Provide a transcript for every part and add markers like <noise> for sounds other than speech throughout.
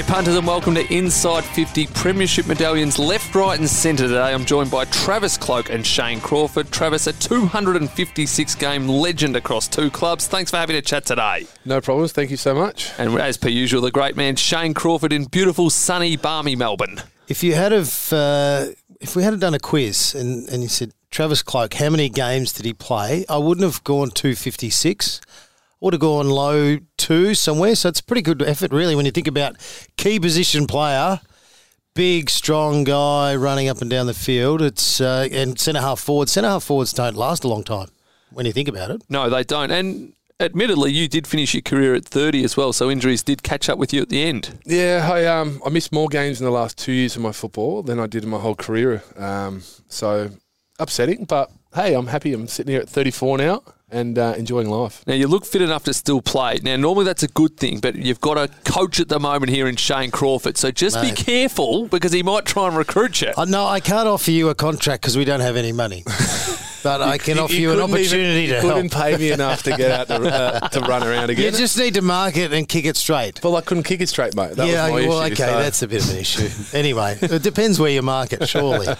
G'day, punters, and welcome to Inside 50 Premiership Medallions left, right, and centre today. I'm joined by Travis Cloke and Shane Crawford. Travis, a 256 game legend across two clubs. Thanks for having a chat today. No problems. Thank you so much. And as per usual, the great man Shane Crawford in beautiful, sunny, balmy Melbourne. If you had have, uh, if we had done a quiz and, and you said Travis Cloke, how many games did he play? I wouldn't have gone 256 would have gone low two somewhere. So it's a pretty good effort, really, when you think about key position player, big, strong guy running up and down the field. It's uh, and centre half forward. Centre half forwards don't last a long time when you think about it. No, they don't. And admittedly, you did finish your career at 30 as well, so injuries did catch up with you at the end. Yeah, I um I missed more games in the last two years of my football than I did in my whole career. Um, so upsetting, but hey, I'm happy. I'm sitting here at 34 now and uh, enjoying life. Now, you look fit enough to still play. Now, normally that's a good thing, but you've got a coach at the moment here in Shane Crawford. So just Mate. be careful because he might try and recruit you. Uh, no, I can't offer you a contract because we don't have any money. <laughs> but I can offer you, you an opportunity even, to you couldn't pay me enough to get out to, uh, to run around again. You just need to mark it and kick it straight. Well, I couldn't kick it straight, mate. That yeah, well, issue, okay, so. that's a bit of an issue. anyway, it depends where you mark it, surely. <laughs>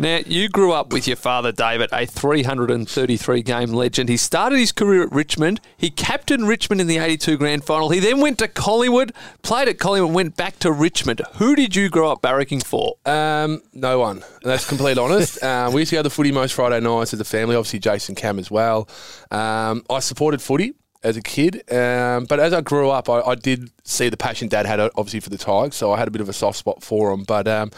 Now, you grew up with your father, David, a 333 game legend. He started his career at Richmond. He captained Richmond in the 82 grand final. He then went to Collingwood, played at Collingwood, went back to Richmond. Who did you grow up barracking for? Um, no one. That's complete honest. <laughs> Uh, we used to go to the footy most Friday nights as a family, obviously Jason Cam as well. Um, I supported footy as a kid. Um, but as I grew up, I, I, did see the passion Dad had, obviously, for the Tigers, so I had a bit of a soft spot for them. But um,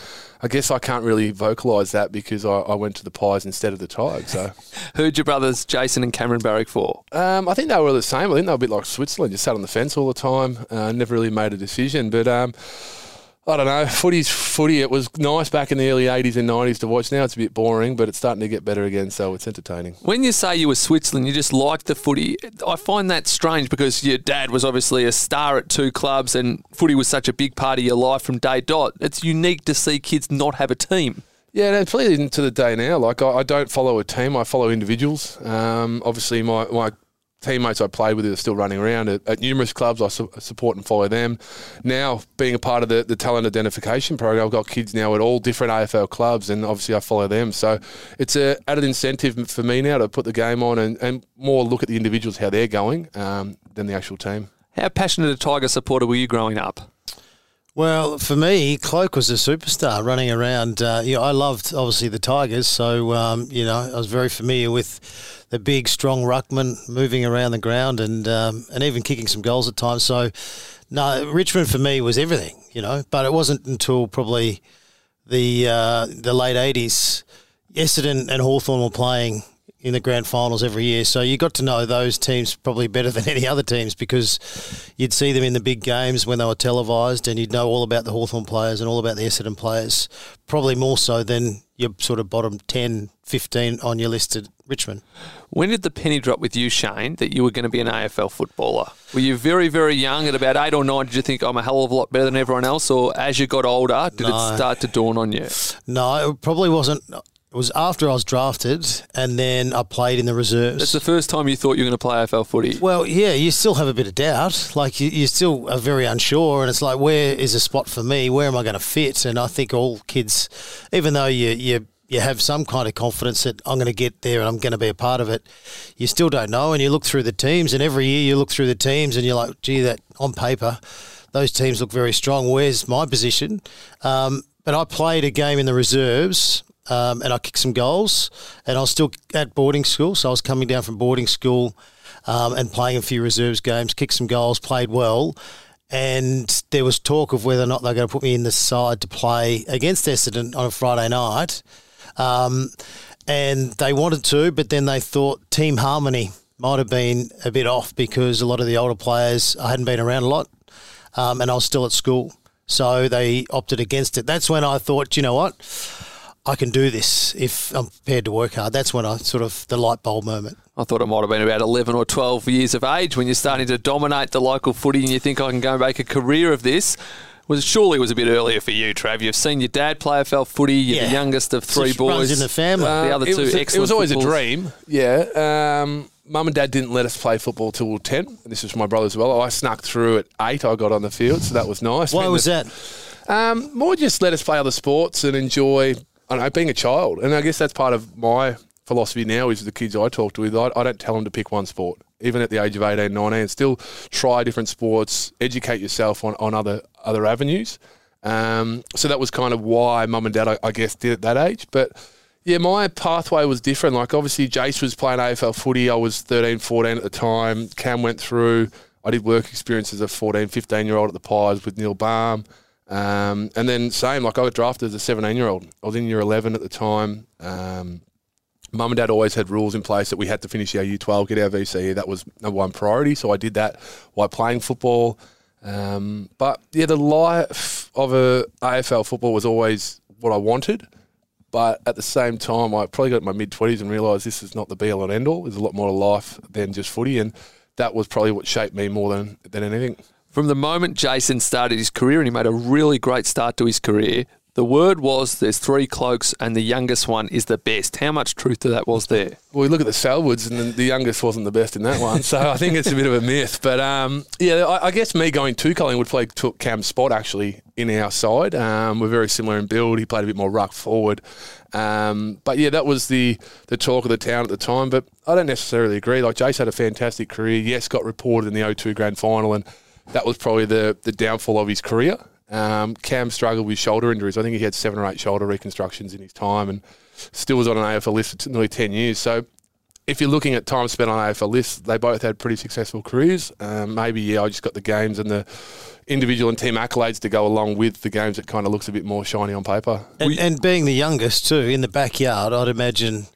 I guess I can't really vocalise that because I, I, went to the Pies instead of the Tigers. So. <laughs> Who'd your brothers Jason and Cameron barrack for? Um, I think they were the same. I think they were a bit like Switzerland, just sat on the fence all the time, uh, never really made a decision. But um, I don't know. Footy's footy. It was nice back in the early 80s and 90s to watch. Now it's a bit boring, but it's starting to get better again, so it's entertaining. When you say you were Switzerland, you just liked the footy. I find that strange because your dad was obviously a star at two clubs and footy was such a big part of your life from day dot. It's unique to see kids not have a team. Yeah, it's probably to the day now. Like I, I, don't follow a team; I follow individuals. Um, obviously, my, my teammates I played with are still running around at, at numerous clubs. I su- support and follow them. Now, being a part of the, the talent identification program, I've got kids now at all different AFL clubs, and obviously I follow them. So it's a added incentive for me now to put the game on and, and more look at the individuals how they're going um, than the actual team. How passionate a Tiger supporter were you growing up? Well, for me, Cloke was a superstar running around. Uh, you know, I loved obviously the Tigers, so um, you know I was very familiar with the big, strong ruckman moving around the ground and um, and even kicking some goals at times. So, no, Richmond for me was everything, you know. But it wasn't until probably the uh, the late eighties, Essendon and Hawthorn were playing in the grand finals every year. So you got to know those teams probably better than any other teams because you'd see them in the big games when they were televised and you'd know all about the Hawthorn players and all about the Essendon players, probably more so than your sort of bottom 10, 15 on your list at Richmond. When did the penny drop with you, Shane, that you were going to be an AFL footballer? Were you very, very young at about eight or nine? Did you think I'm a hell of a lot better than everyone else? Or as you got older, did no. it start to dawn on you? No, it probably wasn't. It was after I was drafted, and then I played in the reserves. That's the first time you thought you were going to play AFL footy. Well, yeah, you still have a bit of doubt. Like you, you still are very unsure, and it's like, where is a spot for me? Where am I going to fit? And I think all kids, even though you you you have some kind of confidence that I'm going to get there and I'm going to be a part of it, you still don't know. And you look through the teams, and every year you look through the teams, and you're like, gee, that on paper, those teams look very strong. Where's my position? Um, but I played a game in the reserves um, and I kicked some goals. And I was still at boarding school, so I was coming down from boarding school um, and playing a few reserves games, kicked some goals, played well. And there was talk of whether or not they're going to put me in the side to play against Essendon on a Friday night. Um, and they wanted to, but then they thought team harmony might have been a bit off because a lot of the older players I hadn't been around a lot, um, and I was still at school, so they opted against it. That's when I thought, you know what, I can do this if I'm prepared to work hard. That's when I sort of the light bulb moment. I thought it might have been about 11 or 12 years of age when you're starting to dominate the local footy and you think I can go and make a career of this. Was surely it was a bit earlier for you, Trav. You've seen your dad play AFL footy. You're yeah. the youngest of three boys in the family. Uh, the other two was, It was always footballs. a dream. Yeah. Um, mum and dad didn't let us play football till 10. And this was my brother as well. I snuck through at 8. I got on the field, so that was nice. Why was that- that? um, more just let us play other sports and enjoy, I don't know, being a child. And I guess that's part of my philosophy now is the kids I talk to. I, I don't tell them to pick one sport, even at the age of 18, 19. Still try different sports, educate yourself on, on other other avenues. Um, so that was kind of why mum and dad, I, I guess, did at that age. But yeah, my pathway was different. Like obviously, Jace was playing AFL footy. I was 13, 14 at the time. Cam went through. I did work experience as a 14, 15 year old at the Pies with Neil Balme. Um, and then same, like I got drafted as a 17 year old. I was in year 11 at the time. Um, Mum and dad always had rules in place that we had to finish our U12, get our VCE. That was number one priority. So I did that while playing football. Um, but yeah, the life of a AFL football was always what I wanted. But at the same time, I probably got my mid 20s and realised this is not the be all and end all. There's a lot more to life than just footy. And that was probably what shaped me more than, than anything. From the moment Jason started his career and he made a really great start to his career, the word was there's three Clokes and the youngest one is the best. How much truth to that was there? Well, we look at the Selwoods and the, the youngest wasn't the best in that one, so I think it's a bit of a myth. But um, yeah, I, I guess me going to Collingwood played took Cam's spot actually in our side. Um, we're very similar in build. He played a bit more ruck forward, um, but yeah, that was the the talk of the town at the time. But I don't necessarily agree. Like Jace had a fantastic career. Yes, got reported in the O2 Grand Final, and that was probably the the downfall of his career. Um, Cam struggled with shoulder injuries. I think he had seven or eight shoulder reconstructions in his time, and still was on an AFL list for t- nearly ten years. So if you're looking at time spent on AFL lists, they both had pretty successful careers. Um, maybe, yeah, I just got the games and the individual and team accolades to go along with the games that kind of looks a bit more shiny on paper. And, and being the youngest too in the backyard, I'd imagine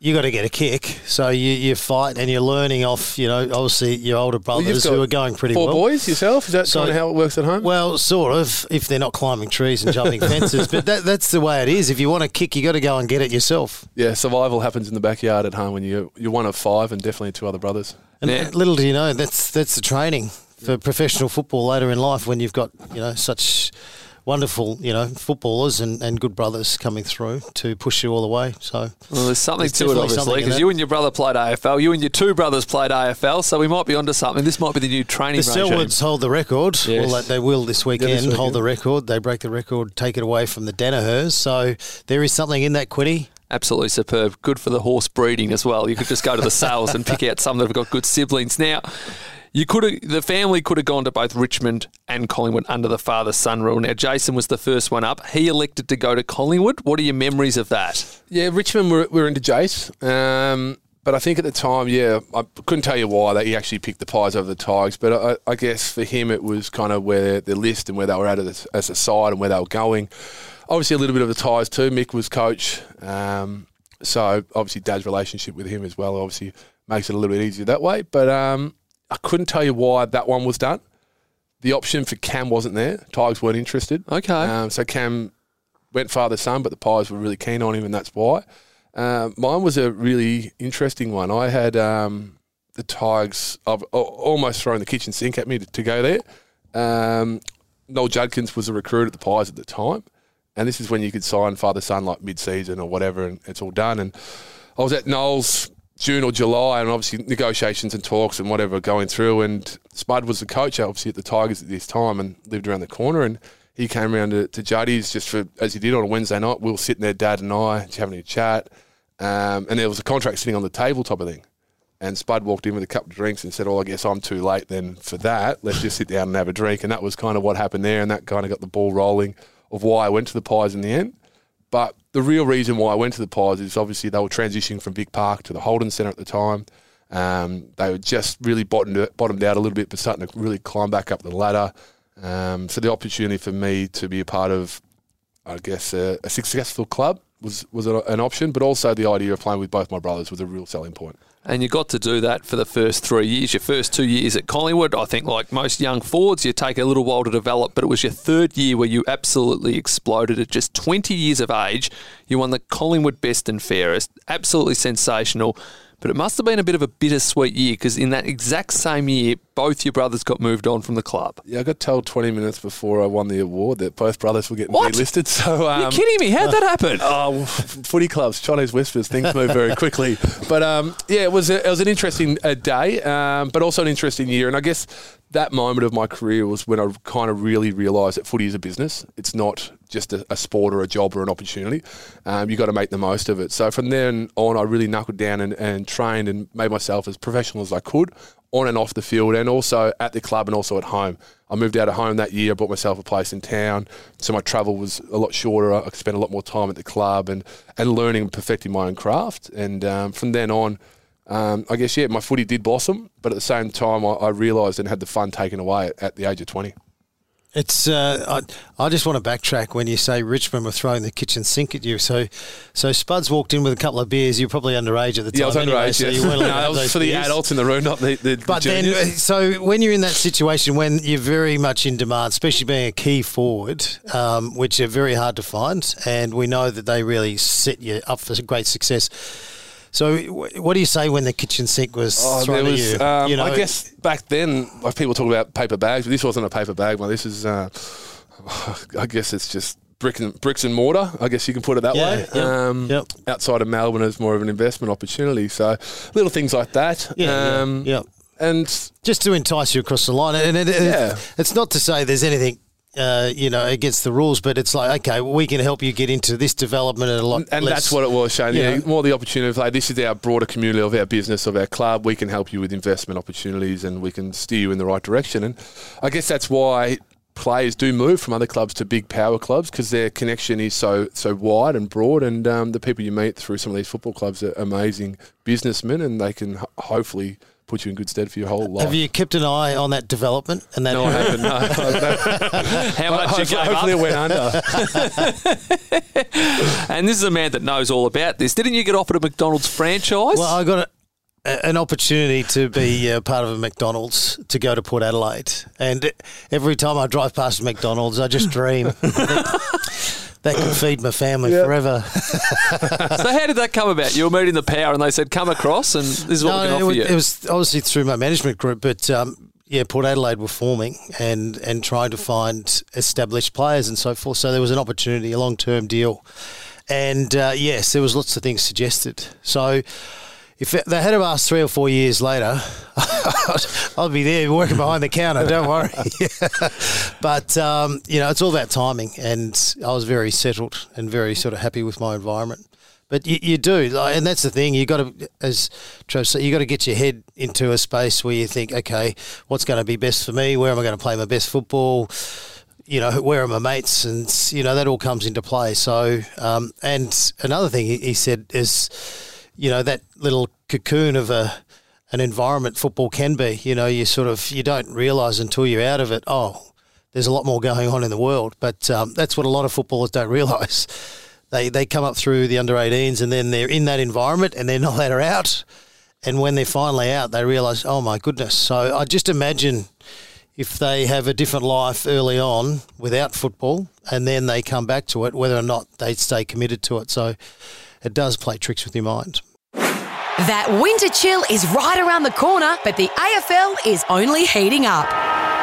you got to get a kick. So you, you fight and you're learning off, you know, obviously your older brothers got who are going pretty Four well. boys yourself? Is that So- kind of how it works at home? Well, sort of, if they're not climbing trees and jumping <laughs> fences. But that, that's the way it is. If you want a kick, you got to go and get it yourself. yeah, survival happens in the backyard at home when you, you're one of five and definitely two other brothers. And Yeah. little do you know, that's that's the training for professional football later in life when you've got you know such wonderful you know footballers and, and good brothers coming through to push you all the way. So Well, there's something There's to it, obviously, because you and your brother played AFL. You and your two brothers played AFL, so we might be onto something. This might be the new training the regime. Selwoods hold the record. Yes. Well, they- will this weekend, weekend. hold the record. They break the record, take it away from the Danahers. So there is something in that, Quiddy. Absolutely superb. Good for the horse breeding as well. You could just go to the sales and pick out some that have got good siblings. Now, you could the family could have gone to both Richmond and Collingwood under the father son rule. Now, Jason was the first one up. He elected to go to Collingwood. What are your memories of that? Yeah, Richmond were, were into Jace. Um, but I think at the time, yeah, I couldn't tell you why that he actually picked the Pies over the Tigers. But I, I guess for him, it was kind of where the list and where they were at as, as a side and where they were going. Obviously, a little bit of the ties too. Mick was coach. Um, so obviously, Dad's relationship with him as well obviously makes it a little bit easier that way. But um, I couldn't tell you why that one was done. The option for Cam wasn't there. Tigers weren't interested. Okay. Um, so Cam went father son, but the Pies were really keen on him, and that's why. Uh, mine was a really interesting one. I had um, the Tigers. I've almost thrown the kitchen sink at me to, to go there. Um, Noel Judkins was a recruit at the Pies at the time, and this is when you could sign father son like mid season or whatever, and it's all done. And I was at Noel's June or July, and obviously negotiations and talks and whatever going through. And Spud was the coach, obviously at the Tigers at this time, and lived around the corner. And he came around to, to just for as he did on a Wednesday night. We were sitting there, Dad and I, just having a chat, um, and there was a contract sitting on the table, type of thing. And Spud walked in with a couple of drinks and said, "Oh, I guess I'm too late then for that. Let's just sit down and have a drink." And that was kind of what happened there, and that kind of got the ball rolling of why I went to the Pies in the end. But the real reason why I went to the Pies is obviously they were transitioning from Vic Park to the Holden Centre at the time. Um, they were just really bottomed, bottomed out a little bit, but starting to really climb back up the ladder. Um, so the opportunity for me to be a part of, I guess, a, a successful club was was an option, but also the idea of playing with both my brothers was a real selling point. And you got to do that for the first three years. Your first two years at Collingwood, I think, like most young forwards, you take a little while to develop, but it was your third year where you absolutely exploded. At just 20 years of age, you won the Collingwood Best and Fairest. Absolutely sensational. But it must have been a bit of a bittersweet year because in that exact same year, both your brothers got moved on from the club. Yeah, I got told 20 minutes before I won the award that both brothers were getting What? delisted. So, um, You're kidding me? How'd that happen? <laughs> Oh, footy clubs, Chinese whispers, things move very quickly. But um, yeah, it was a, it was an interesting uh, day, um, but also an interesting year. And I guess that moment of my career was when I kind of really realised that footy is a business. It's not just a, a sport or a job or an opportunity. Um, you got to make the most of it. So from then on, I really knuckled down and, and trained and made myself as professional as I could on and off the field, and also at the club and also at home. I moved out of home that year, bought myself a place in town, so my travel was a lot shorter. I spend a lot more time at the club and, and learning and perfecting my own craft. And um, from then on, um, I guess, yeah, my footy did blossom, but at the same time, I, I realised and had the fun taken away at, at the age of 20. It's. Uh, I, I just want to backtrack when you say Richmond were throwing the kitchen sink at you. So, so Spuds walked in with a couple of beers. You're probably underage at the time. Yeah, I was anyway, underage. so yeah. you weren't <laughs> no, that was for the adults in the room, not the, the, the But then, uh, so when you're in that situation, when you're very much in demand, especially being a key forward, um, which are very hard to find, and we know that they really set you up for great success. So, what do you say when the kitchen sink was Oh, thrown at you? um, you know, I guess back then, like people talk about paper bags, but this wasn't a paper bag. Well, this is, uh, <sighs> I guess it's just brick and, bricks and mortar. I guess you can put it that Yeah, way. yep, um, yep. Outside of Melbourne, it's more of an investment opportunity. So little things like that. yeah, um, yeah, yeah. And just to entice you across the line. And it- Yeah. it's not to say there's anything. Uh, you know, against the rules, but it's like okay, well, we can help you get into this development and a lot. and less, that's what it was, Shane. you Yeah, know. more the opportunity of like this is our broader community of our business of our club. We can help you with investment opportunities, and we can steer you in the right direction. And I guess that's why players do move from other clubs to big power clubs because their connection is so so wide and broad. And um, the people you meet through some of these football clubs are amazing businessmen, and they can ho- hopefully put you in good stead for your whole life. Have you kept an eye on that development and that? No, I haven't. No, <laughs> How much you gave hopefully up? it went under. <laughs> <laughs> And this is a man that knows all about this. Didn't you get offered a McDonald's franchise? Well, I got a, a- an opportunity to be uh, part of a McDonald's to go to Port Adelaide, and every time I drive past McDonald's, I just <laughs> dream that could feed my family forever. <laughs> so how did that come about? You were meeting the power, and they said, "Come across, and this is what we can it, offer was, you." it was obviously through my management group, but um, yeah, Port Adelaide were forming and and trying to find established players and so forth. So there was an opportunity, a long term deal, and uh, yes, there was lots of things suggested. So. If they had have asked three or four years later, <laughs> I'd be there working behind the counter. <laughs> Don't worry. <laughs> but um, you know, it's all about timing, and I was very settled and very sort of happy with my environment. But you, you do, like, and that's the thing. You got to, as Trev said, you got to get your head into a space where you think, okay, what's going to be best for me? Where am I going to play my best football? You know, where are my mates? And you know that all comes into play. So, um, and another thing he, he said is, you know, that little cocoon of a an environment football can be. You know, you sort of you don't realise until you're out of it. Oh, there's a lot more going on in the world. But um, that's what a lot of footballers don't <laughs> realise. They they come up through the under 18s and then they're in that environment and they're not <laughs> let her out. And when they're finally out, they realise, oh my goodness. So I just imagine if they have a different life early on without football and then they come back to it, whether or not they stay committed to it. So it does play tricks with your mind. That winter chill is right around the corner, but the AFL is only heating up.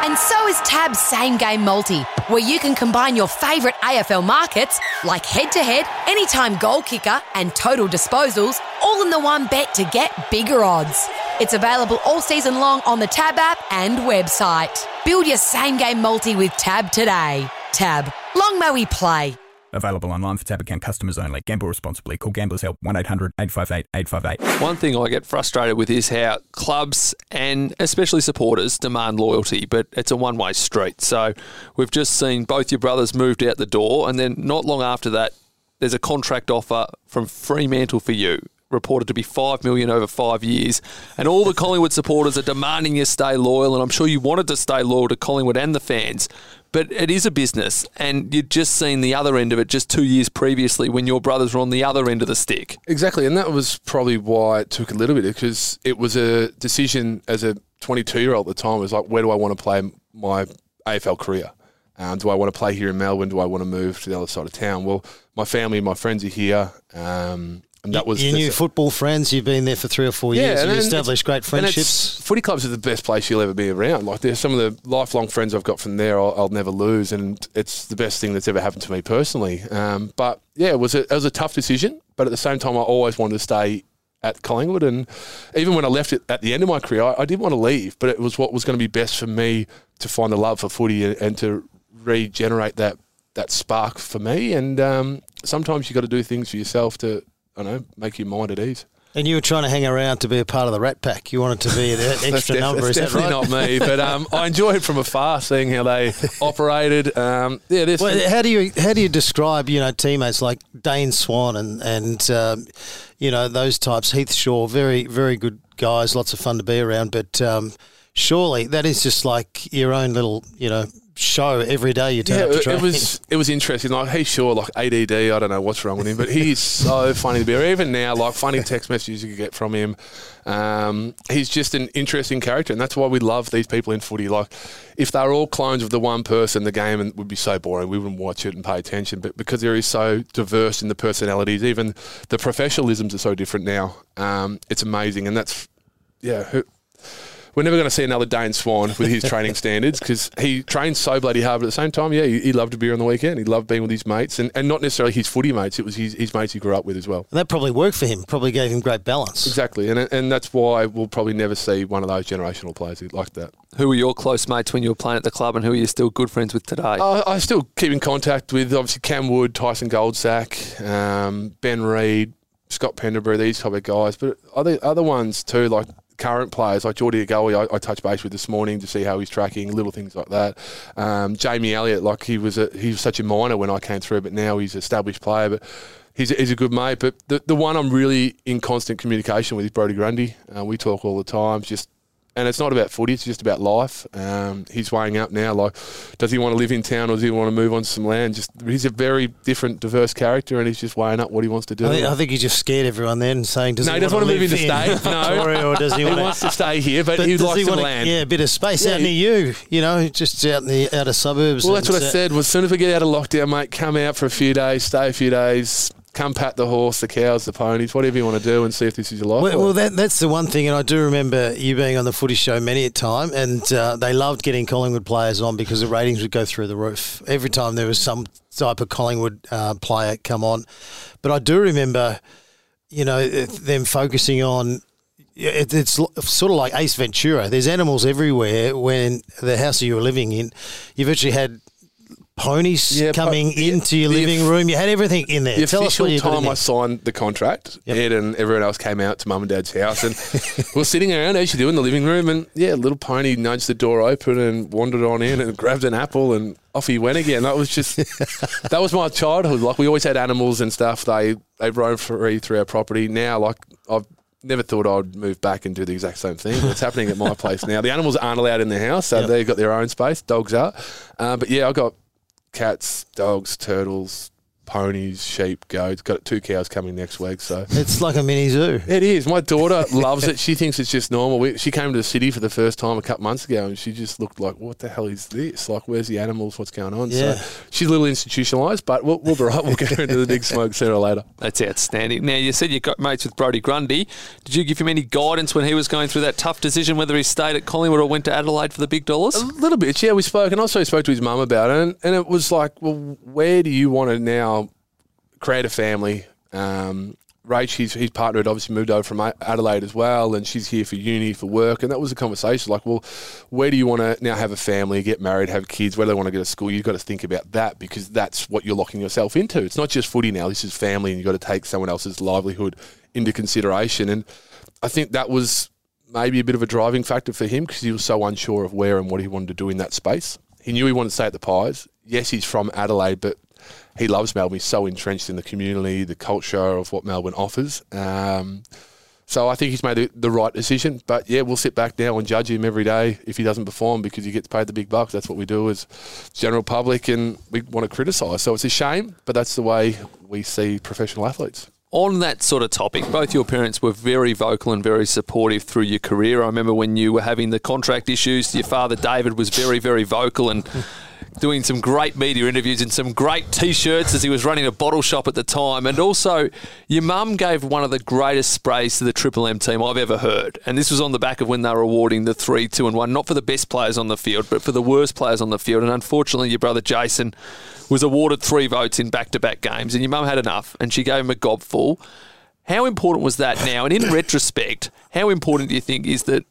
And so is TAB's same game multi, where you can combine your favourite AFL markets like head to head, anytime goal kicker, and total disposals, all in the one bet to get bigger odds. It's available all season long on the TAB app and website. Build your same game multi with TAB today. TAB, long may we play. Available online for TAB account customers only. Gamble responsibly. Call Gamblers Help 1 800 858 858. One thing I get frustrated with is how clubs and especially supporters demand loyalty, but it's a one way street. So we've just seen both your brothers moved out the door, and then not long after that, there's a contract offer from Fremantle for you. Reported to be five million over five years, and all the Collingwood supporters are demanding you stay loyal. And I'm sure you wanted to stay loyal to Collingwood and the fans, but it is a business, and you'd just seen the other end of it just two years previously when your brothers were on the other end of the stick. Exactly, and that was probably why it took a little bit because it was a decision as a 22 year old at the time. Was like, where do I want to play my AFL career? Um, do I want to play here in Melbourne? Do I want to move to the other side of town? Well, my family and my friends are here, um, and that was your the- new football friends. You've been there for three or four years. and you established great it's- and it's- friendships. Footy clubs are the best place you'll ever be around. Like there's some of the lifelong friends I've got from there. I'll, I'll never lose, and it's the best thing that's ever happened to me personally. Um, but yeah, it was a, it was a tough decision, but at the same time, I always wanted to stay at Collingwood, and even when I left it at the end of my career, I, I didn't want to leave, but it was what was going to be best for me to find the love for footy and, and to regenerate that that spark for me. And um, sometimes you got to do things for yourself to, I don't know, make your mind at ease. And you were trying to hang around to be a part of the Rat Pack. You wanted to be the <laughs> That's extra def- number. Is that right? definitely not me, but um, I enjoyed from afar seeing how they <laughs> operated. Um, yeah, this. Well, how do you how do you describe you know teammates like Dane Swan and and um, you know those types? Heath Shaw, very very good guys, lots of fun to be around. But um, surely that is just like your own little you know show every day you turn yeah, up to it, train. it was it was interesting. Like he's sure, like ADD. I don't know what's wrong with him, but he's <laughs> so funny to be. around. Even now, like funny text messages you could get from him. Um, he's just an interesting character, and that's why we love these people in footy. Like if they're all clones of the one person, the game would be so boring. We wouldn't watch it and pay attention. But because there is so diverse in the personalities, even the professionalisms are so different now. Um, it's amazing, and that's yeah. Who, we're never going to see another Dane Swan with his training standards because he trains so bloody hard. But at the same time, yeah, he, he loved a beer on the weekend. He loved being with his mates, and, and not necessarily his footy mates. It was his, his mates he grew up with as well. and that probably worked for him. Probably gave him great balance. Exactly, and and that's why we'll probably never see one of those generational players like that. Who were your close mates when you were playing at the club, and who are you still good friends with today? I, I still keep in contact with obviously Cam Wood, Tyson Goldsack, um, Ben Reid, Scott Pendlebury, these type of guys. But other other ones too, like current players like Jordie De Goey, I, I touched base with this morning to see how he's tracking, little things like that. Um, Jamie Elliott, like he was a, he was such a minor when I came through, but now he's an established player. But he's a, he's a good mate. But the the one I'm really in constant communication with is Brodie Grundy. Uh, we talk all the time, just and it's not about footy; it's just about life. Um, he's weighing up now. Like, does he want to live in town or does he want to move on to some land? Just he's a very different, diverse character, and he's just weighing up what he wants to do. I think, I think he just scared everyone then, saying, "Does No, he, he doesn't want to move live in state, no. Or does <laughs> he, he want wants to stay here, but, he'd does like he some wanna- land. Yeah, a bit of space Yeah, out near you. You know, just out in the outer suburbs. Well, that's what I said. Well, as soon as we get out of lockdown, mate, come out for a few days, stay a few days, come pat the horse, the cows, the ponies, whatever you want to do, and see if this is your life. Well, well that, that's the one thing, and I do remember you being on the footy show many a time, and uh, they loved getting Collingwood players on because the ratings would go through the roof every time there was some type of Collingwood uh, player come on. But I do remember, you know, them focusing on. it- It's sort of like Ace Ventura. There's animals everywhere. When the house that you were living in, you've actually had ponies Yeah, coming the- into your living room. You had everything in there. The Tell us official you time. I signed the contract, Yep. Ed and everyone else came out to mum and dad's house, and <laughs> we are sitting around as you do in the living room, and yeah, a little pony nudged the door open and wandered on in and grabbed an apple, and off he went again. That was just <laughs> that was my childhood. Like we always had animals and stuff. They they roam free through our property. Now, like I've. Never thought I'd move back and do the exact same thing. It's happening at my <laughs> place now. The animals aren't allowed in the house, so Yep. they've got their own space. Dogs are, uh, but yeah, I got cats, dogs, turtles, ponies, sheep, goats. Got two cows coming next week, so It's like a mini zoo. it is. My daughter <laughs> loves it. She thinks it's just normal. We, she came to the city for the first time a couple months ago, and she just looked like, "What the hell is this? Like, where's the animals? What's going on?" Yeah. So she's a little institutionalised, but we'll, we'll be right. We'll get her into the big smoke sooner or later. That's outstanding. Now, you said you got mates with Brodie Grundy. Did you give him any guidance when he was going through that tough decision whether he stayed at Collingwood or went to Adelaide for the big dollars? A little bit, yeah. We spoke, and also spoke to his mum about it, and, and it was like, well, where do you want to now create a family? Um, Rach, his, his partner, had obviously moved over from Adelaide as well, and she's here for uni, for work, and that was a conversation. Like, well, where do you want to now have a family, get married, have kids? Where do they want to go to school? You've got to think about that because that's what you're locking yourself into. It's not just footy now. This is family, and you've got to take someone else's livelihood into consideration. And I think that was maybe a bit of a driving factor for him because he was so unsure of where and what he wanted to do in that space. He knew he wanted to stay at the Pies. Yes, he's from Adelaide, but he loves Melbourne. He's so entrenched in the community, the culture of what Melbourne offers. Um, so I think he's made the, the right decision. But yeah, we'll sit back now and judge him every day if he doesn't perform because he gets paid the big bucks. That's what we do as general public, and we want to criticise. So it's a shame, but that's the way we see professional athletes. On that sort of topic, both your parents were very vocal and very supportive through your career. I remember when you were having the contract issues, your father David was very, very vocal and doing some great media interviews and some great T-shirts as he was running a bottle shop at the time. And also, your mum gave one of the greatest sprays to the Triple M team I've ever heard. And this was on the back of when they were awarding the three, two, and one, not for the best players on the field, but for the worst players on the field. And unfortunately, your brother Jason was awarded three votes in back-to-back games, and your mum had enough, and she gave him a gobful. How important was that now? And in retrospect, how important do you think is that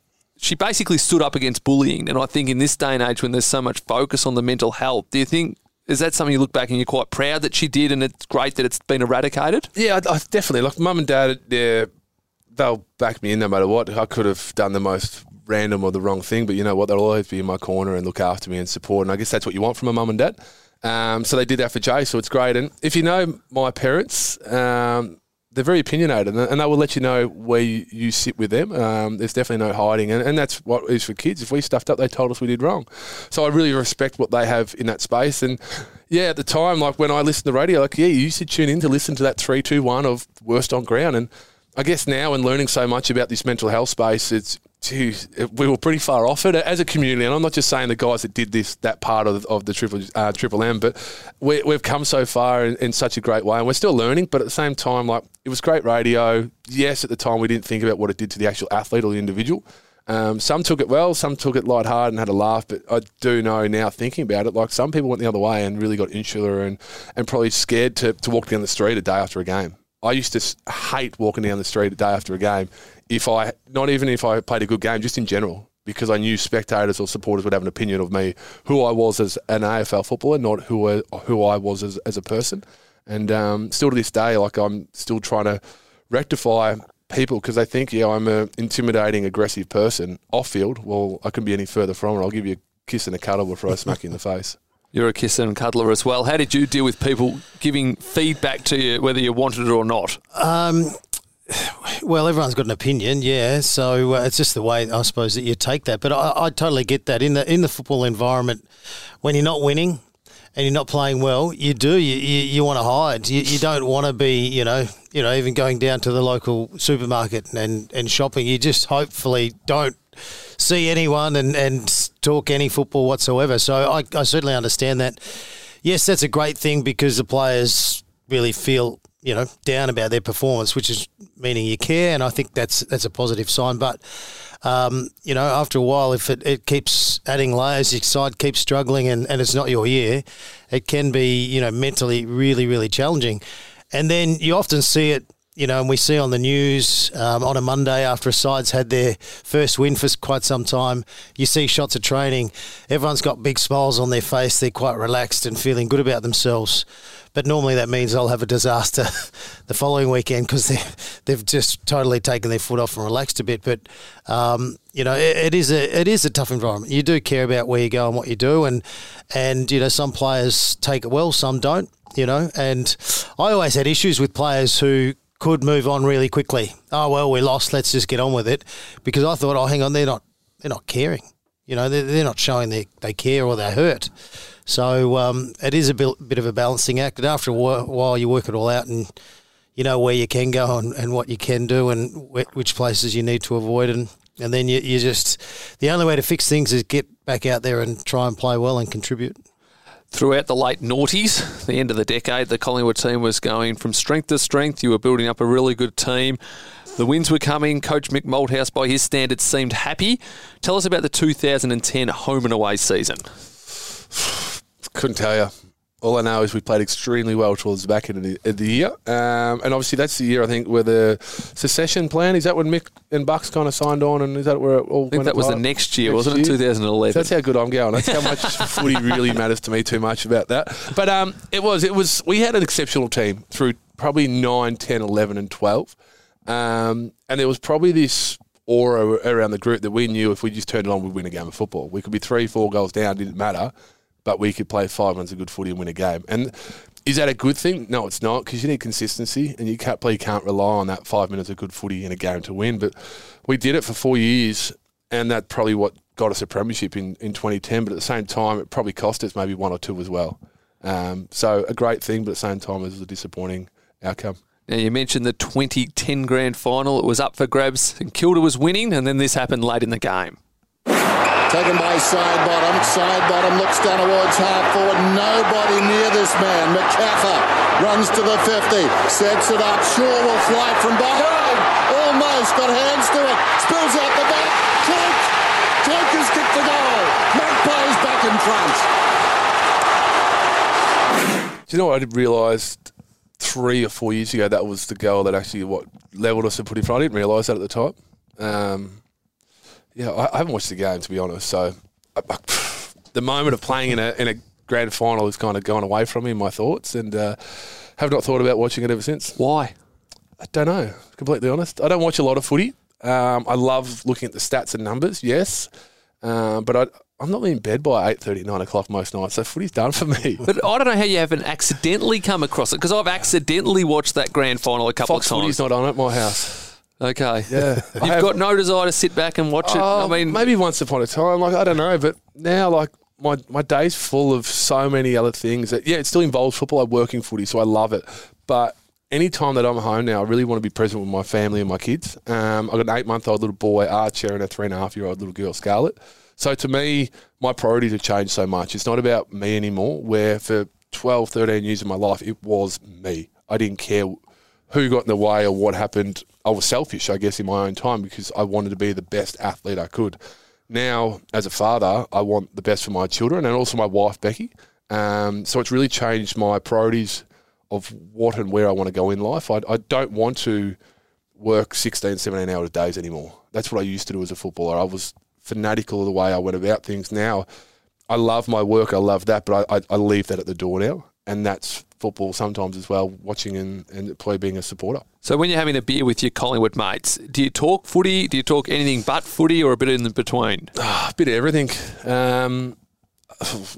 she basically stood up against bullying? And I think in this day and age, when there's so much focus on the mental health, do you think is that something you look back and you're quite proud that she did, and it's great that it's been eradicated? Yeah, I, I definitely. Like mum and dad, they'll back me in no matter what. I could have done the most random or the wrong thing, but you know what? They'll always be in my corner and look after me and support. And I guess that's what you want from a mum and dad. Um, so they did that for Jay, so it's great. And if you know my parents, um, they're very opinionated, and they will let you know where you, sit with them. Um, there's definitely no hiding, and, and that's what is for kids. If we stuffed up, they told us we did wrong. So I really respect what they have in that space. And yeah, at the time, like when I listened to the radio, like yeah, you used to tune in to listen to that three, two, one of worst on ground, and I guess now and learning so much about this mental health space, it's we were pretty far off it as a community. And I'm not just saying the guys that did this, that part of, of the triple uh, triple M, but we, have come so far in, in, such a great way, and we're still learning. But at the same time, like it was great radio. Yes, at the time we didn't think about what it did to the actual athlete or the individual. Um, some took it well, some took it light-hearted and had a laugh. But I do know now, thinking about it, like some people went the other way and really got insular and, and probably scared to, to walk down the street a day after a game. I used to hate walking down the street a day after a game. If I, not even if I played a good game, just in general, because I knew spectators or supporters would have an opinion of me, who I was as an AFL footballer, not who I, who I was as, as a person. And um, still to this day, like I'm still trying to rectify people because they think, yeah, I'm an intimidating, aggressive person off field. Well, I couldn't be any further from it. I'll give you a kiss and a cuddle before I smack you in the face. You're a kisser and cuddler as well. How did you deal with people giving feedback to you, whether you wanted it or not? Um, well, everyone's got an opinion, yeah. So uh, it's just the way I suppose that you take that. But I, I, totally get that in the in the football environment when you're not winning and you're not playing well, you do you you, you want to hide. You, you don't want to be you know you know even going down to the local supermarket and and shopping. You just hopefully don't see anyone and, and talk any football whatsoever. So I, I certainly understand that. Yes, that's a great thing because the players really feel you know down about their performance, which is meaning you care, and I think that's that's a positive sign. But um, you know, after a while, if it, it keeps adding layers, your side keeps struggling, and, and it's not your year, it can be you know mentally really really challenging. And then you often see it you know, and we see on the news um, on a Monday after a side's had their first win for quite some time, you see shots of training. Everyone's got big smiles on their face. They're quite relaxed and feeling good about themselves. But normally that means they'll have a disaster <laughs> the following weekend because they've just totally taken their foot off and relaxed a bit. But um, you know, it, it is a it is a tough environment. You do care about where you go and what you do, and and you know some players take it well, some don't. You know, and I always had issues with players who could move on really quickly. Oh well, we lost. Let's just get on with it. Because I thought, oh, hang on, they're not they're not caring. You know, they're, they're not showing they they care or they're hurt. So um, it is a bit, bit of a balancing act. And after a while, you work it all out and you know where you can go and, and what you can do and wh- which places you need to avoid. And, and then you, you just, the only way to fix things is get back out there and try and play well and contribute. Throughout the late noughties, the end of the decade, the Collingwood team was going from strength to strength. You were building up a really good team. The wins were coming. Coach Mick Malthouse, by his standards, seemed happy. Tell us about the 2010 home and away season. Couldn't tell you. All I know is we played extremely well towards the back end of the, of the year. Um, and obviously, that's the year, I think, where the secession plan is that when Mick and Bucks kind of signed on, and is that where it all I think that was the next year, next wasn't it? 2011. So that's how good I'm going. That's how much <laughs> footy really matters to me too much about that. But um, it was, it was, we had an exceptional team through probably 9, 10, 11, and 12. Um, and there was probably this aura around the group that we knew if we just turned it on, we'd win a game of football. We could be three, four goals down, didn't matter but we could play five runs of good footy and win a game. And is that a good thing? No, it's not because you need consistency and you can't play. You can't rely on that five minutes of good footy in a game to win. But we did it for four years, and that probably what got us a premiership in, in 2010. But at the same time, it probably cost us maybe one or two as well. Um, so a great thing, but at the same time, it was a disappointing outcome. Now, you mentioned the 2010 grand final. It was up for grabs, and Kilda was winning, and then this happened late in the game. Taken by side bottom. Sidebottom looks down towards half forward. Nobody near this man. Macaffer runs to the 50. Sets it up. Shaw will fly from behind. Almost got hands to it. Spills out the back. Cloke. Cloke has kicked the goal. Magpies back in front. Do you know what I realised three or four years ago? That was the goal that actually what levelled us and put in front. I didn't realise that at the time. Um, yeah, I, I haven't watched the game to be honest. So I, I, the moment of playing in a in a grand final has kind of gone away from me in my thoughts, and uh, have not thought about watching it ever since. Why? I don't know. Completely honest, I don't watch a lot of footy. Um, I love looking at the stats and numbers, yes, um, but I, I'm not in bed by 8.30, 9 o'clock most nights, so footy's done for me. <laughs> But I don't know how you haven't accidentally come across it because I've accidentally watched that grand final a couple Fox of footy's times. not on at my house. Okay. Yeah. <laughs> You've have- got no desire to sit back and watch it. Oh, I mean, maybe once upon a time, like I don't know, but now like my my day's full of so many other things that yeah, it still involves football. I work in footy, so I love it. But any time that I'm home now, I really want to be present with my family and my kids. Um, I've got an eight month old little boy, Archer, and a three and a half year old little girl, Scarlett. So to me, my priorities have changed so much. It's not about me anymore. Where for 12, 13 years of my life, it was me. I didn't care who got in the way or what happened. I was selfish, I guess, in my own time because I wanted to be the best athlete I could. Now, as a father, I want the best for my children and also my wife, Becky. Um, so it's really changed my priorities of what and where I want to go in life. I, I don't want to work 16, 17 hour days anymore. That's what I used to do as a footballer. I was fanatical of the way I went about things. Now, I love my work, I love that, but I, I, I leave that at the door now. And that's football sometimes as well, watching and, and probably being a supporter. so when you're having a beer with your Collingwood mates, do you talk footy? Do you talk anything but footy or a bit in between? a bit of everything. Um,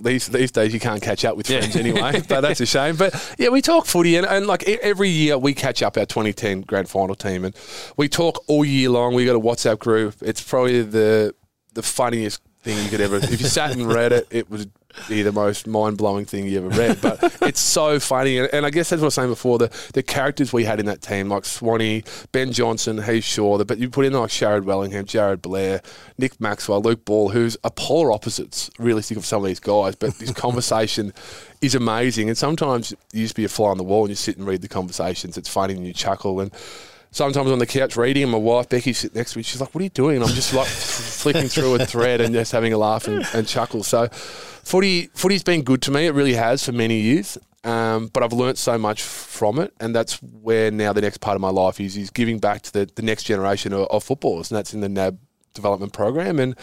these these days you can't catch up with friends anyway, <laughs> but that's a shame. But yeah, we talk footy, and, and like every year we catch up our 2010 grand final team, and we talk all year long. We got a WhatsApp group. It's probably the the funniest thing you could ever. if you sat and read it, it would be the most mind blowing thing you ever read. But <laughs> it's so funny, and, and I guess that's what I was saying before. The the characters we had in that team, like Swanee, Ben Johnson, Heath Shaw, the, but you put in like Sharrod Wellingham, Jarryd Blair, Nick Maxwell, Luke Ball, who's a polar opposites, realistic of some of these guys. But this <laughs> conversation is amazing, and sometimes you used to be a fly on the wall and you sit and read the conversations. It's funny and you chuckle and. Sometimes on the couch reading, and my wife Becky sits next to me. She's like, "What are you doing?" And I'm just like <laughs> flicking through a thread and just having a laugh and, and chuckle. So, footy footy's been good to me. It really has for many years. Um, but I've learnt so much from it, and that's where now the next part of my life is is giving back to the, the next generation of, of footballers, and that's in the NAB development program. And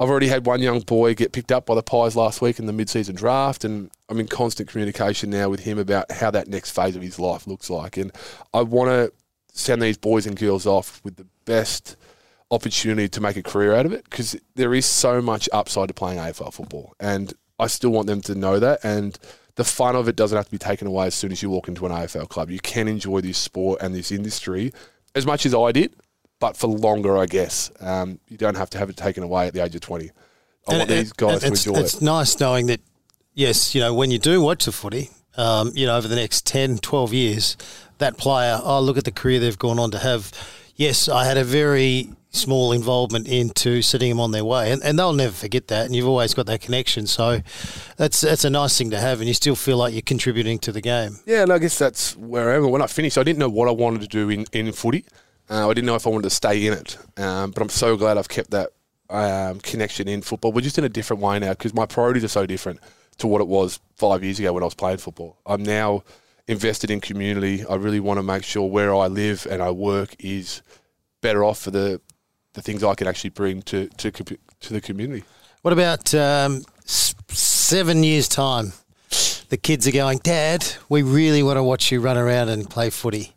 I've already had one young boy get picked up by the Pies last week in the mid-season draft, and I'm in constant communication now with him about how that next phase of his life looks like. And I want to send these boys and girls off with the best opportunity to make a career out of it because there is so much upside to playing AFL football, and I still want them to know that. And the fun of it doesn't have to be taken away as soon as you walk into an AFL club. You can enjoy this sport and this industry as much as I did, but for longer, I guess. Um, you don't have to have it taken away at the age of twenty. I want these guys to it's, enjoy it's it. nice knowing that, yes, you know, when you do watch the footy, um, you know, over the next 10, 12 years, that player, oh, look at the career they've gone on to have. Yes, I had a very small involvement into setting them on their way, and, and they'll never forget that. And you've always got that connection, so that's that's a nice thing to have, and you still feel like you're contributing to the game. Yeah, and I guess that's where I am. When I finished, I didn't know what I wanted to do in, in footy. Uh, I didn't know if I wanted to stay in it. Um, but I'm so glad I've kept that um, connection in football. We're just in a different way now because my priorities are so different to what it was five years ago when I was playing football. I'm now invested in community. I really want to make sure where I live and I work is better off for the the things I can actually bring to to, to the community. What about um, seven years' time? The kids are going, Dad, we really want to watch you run around and play footy.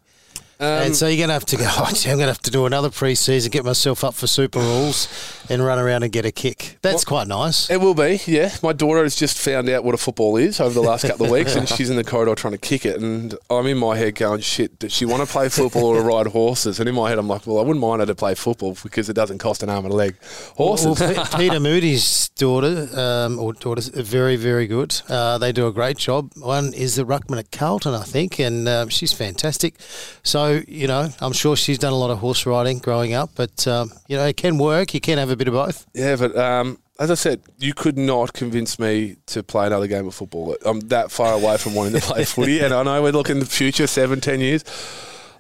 And so you're going to have to go, <laughs> oh, gee, I'm going to have to do another pre-season, get myself up for Super Rules and run around and get a kick. That's quite nice. It will be, yeah. My daughter has just found out what a football is over the last couple of weeks, and <laughs> she's in the corridor trying to kick it. And I'm in my head going, shit, does she want to play football or ride horses? And in my head, I'm like, well, I wouldn't mind her to play football because it doesn't cost an arm and a leg. Horses. Well, Pe- Peter Moody's daughter, um, or daughters, are very, very good. Uh, they do a great job. One is the ruckman at Carlton, I think, and um, she's fantastic. So, you know, I'm sure she's done a lot of horse riding growing up, but, um, you know, it can work. You can have a bit of both. Yeah, but um, as I said, you could not convince me to play another game of football. I'm that far away from wanting to <laughs> play footy, and I know we're looking in the future, seven, ten years.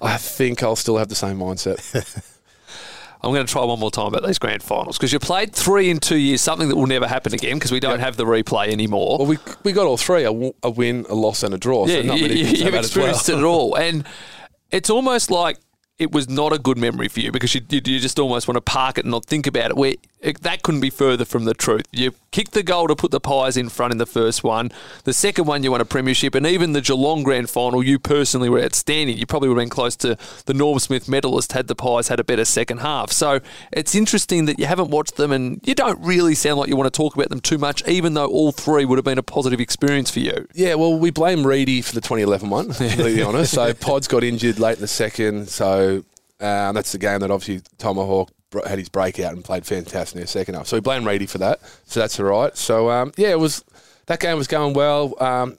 I think I'll still have the same mindset. <laughs> I'm going to try one more time about these grand finals because you played three in two years, something that will never happen again because we don't have the replay anymore. Well, we we got all three: a, w- a win, a loss, and a draw. yeah, so not you, many can say have that as well. experienced it all, and it's almost like it was not a good memory for you because you, you, you just almost want to park it and not think about it. Where it, that couldn't be further from the truth. You kicked the goal to put the Pies in front in the first one. The second one, you won a premiership, and even the Geelong Grand Final, you personally were outstanding. You probably would have been close to the Norm Smith medalist had the Pies had a better second half. So it's interesting that you haven't watched them, and you don't really sound like you want to talk about them too much, even though all three would have been a positive experience for you. Yeah, well, we blame Reedy for the 2011 one, to be <laughs> honest. So Pods got injured late in the second, so um, that's the game that obviously Tomahawk had his breakout and played fantastic in the second half. So we blame Reedy for that, so that's all right. So um, yeah, it was that game was going well. Um,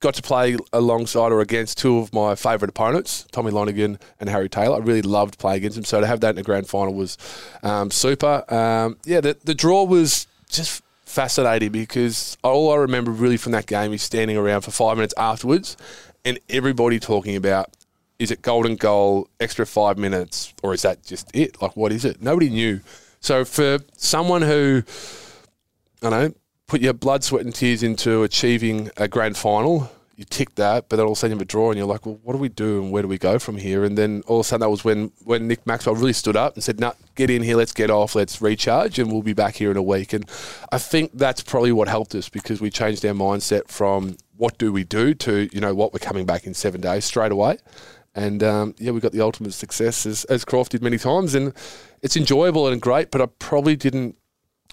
got to play alongside or against two of my favourite opponents, Tommy Lonergan and Harry Taylor. I really loved playing against them. So to have that in the grand final was um, super. Um, yeah, the, the draw was just fascinating because all I remember really from that game is standing around for five minutes afterwards and everybody talking about is it golden goal, extra five minutes, or is that just it? Like, what is it? Nobody knew. So for someone who, I don't know, put your blood, sweat, and tears into achieving a grand final, you tick that, but then all of a sudden you have a draw, and you're like, well, what do we do, and where do we go from here? And then all of a sudden that was when when Nick Maxwell really stood up and said, "No, get in here, let's get off, let's recharge, and we'll be back here in a week." And I think that's probably what helped us because we changed our mindset from what do we do to you know what we're coming back in seven days straight away. And um, yeah, we got the ultimate success as, as Croft did many times, and it's enjoyable and great. But I probably didn't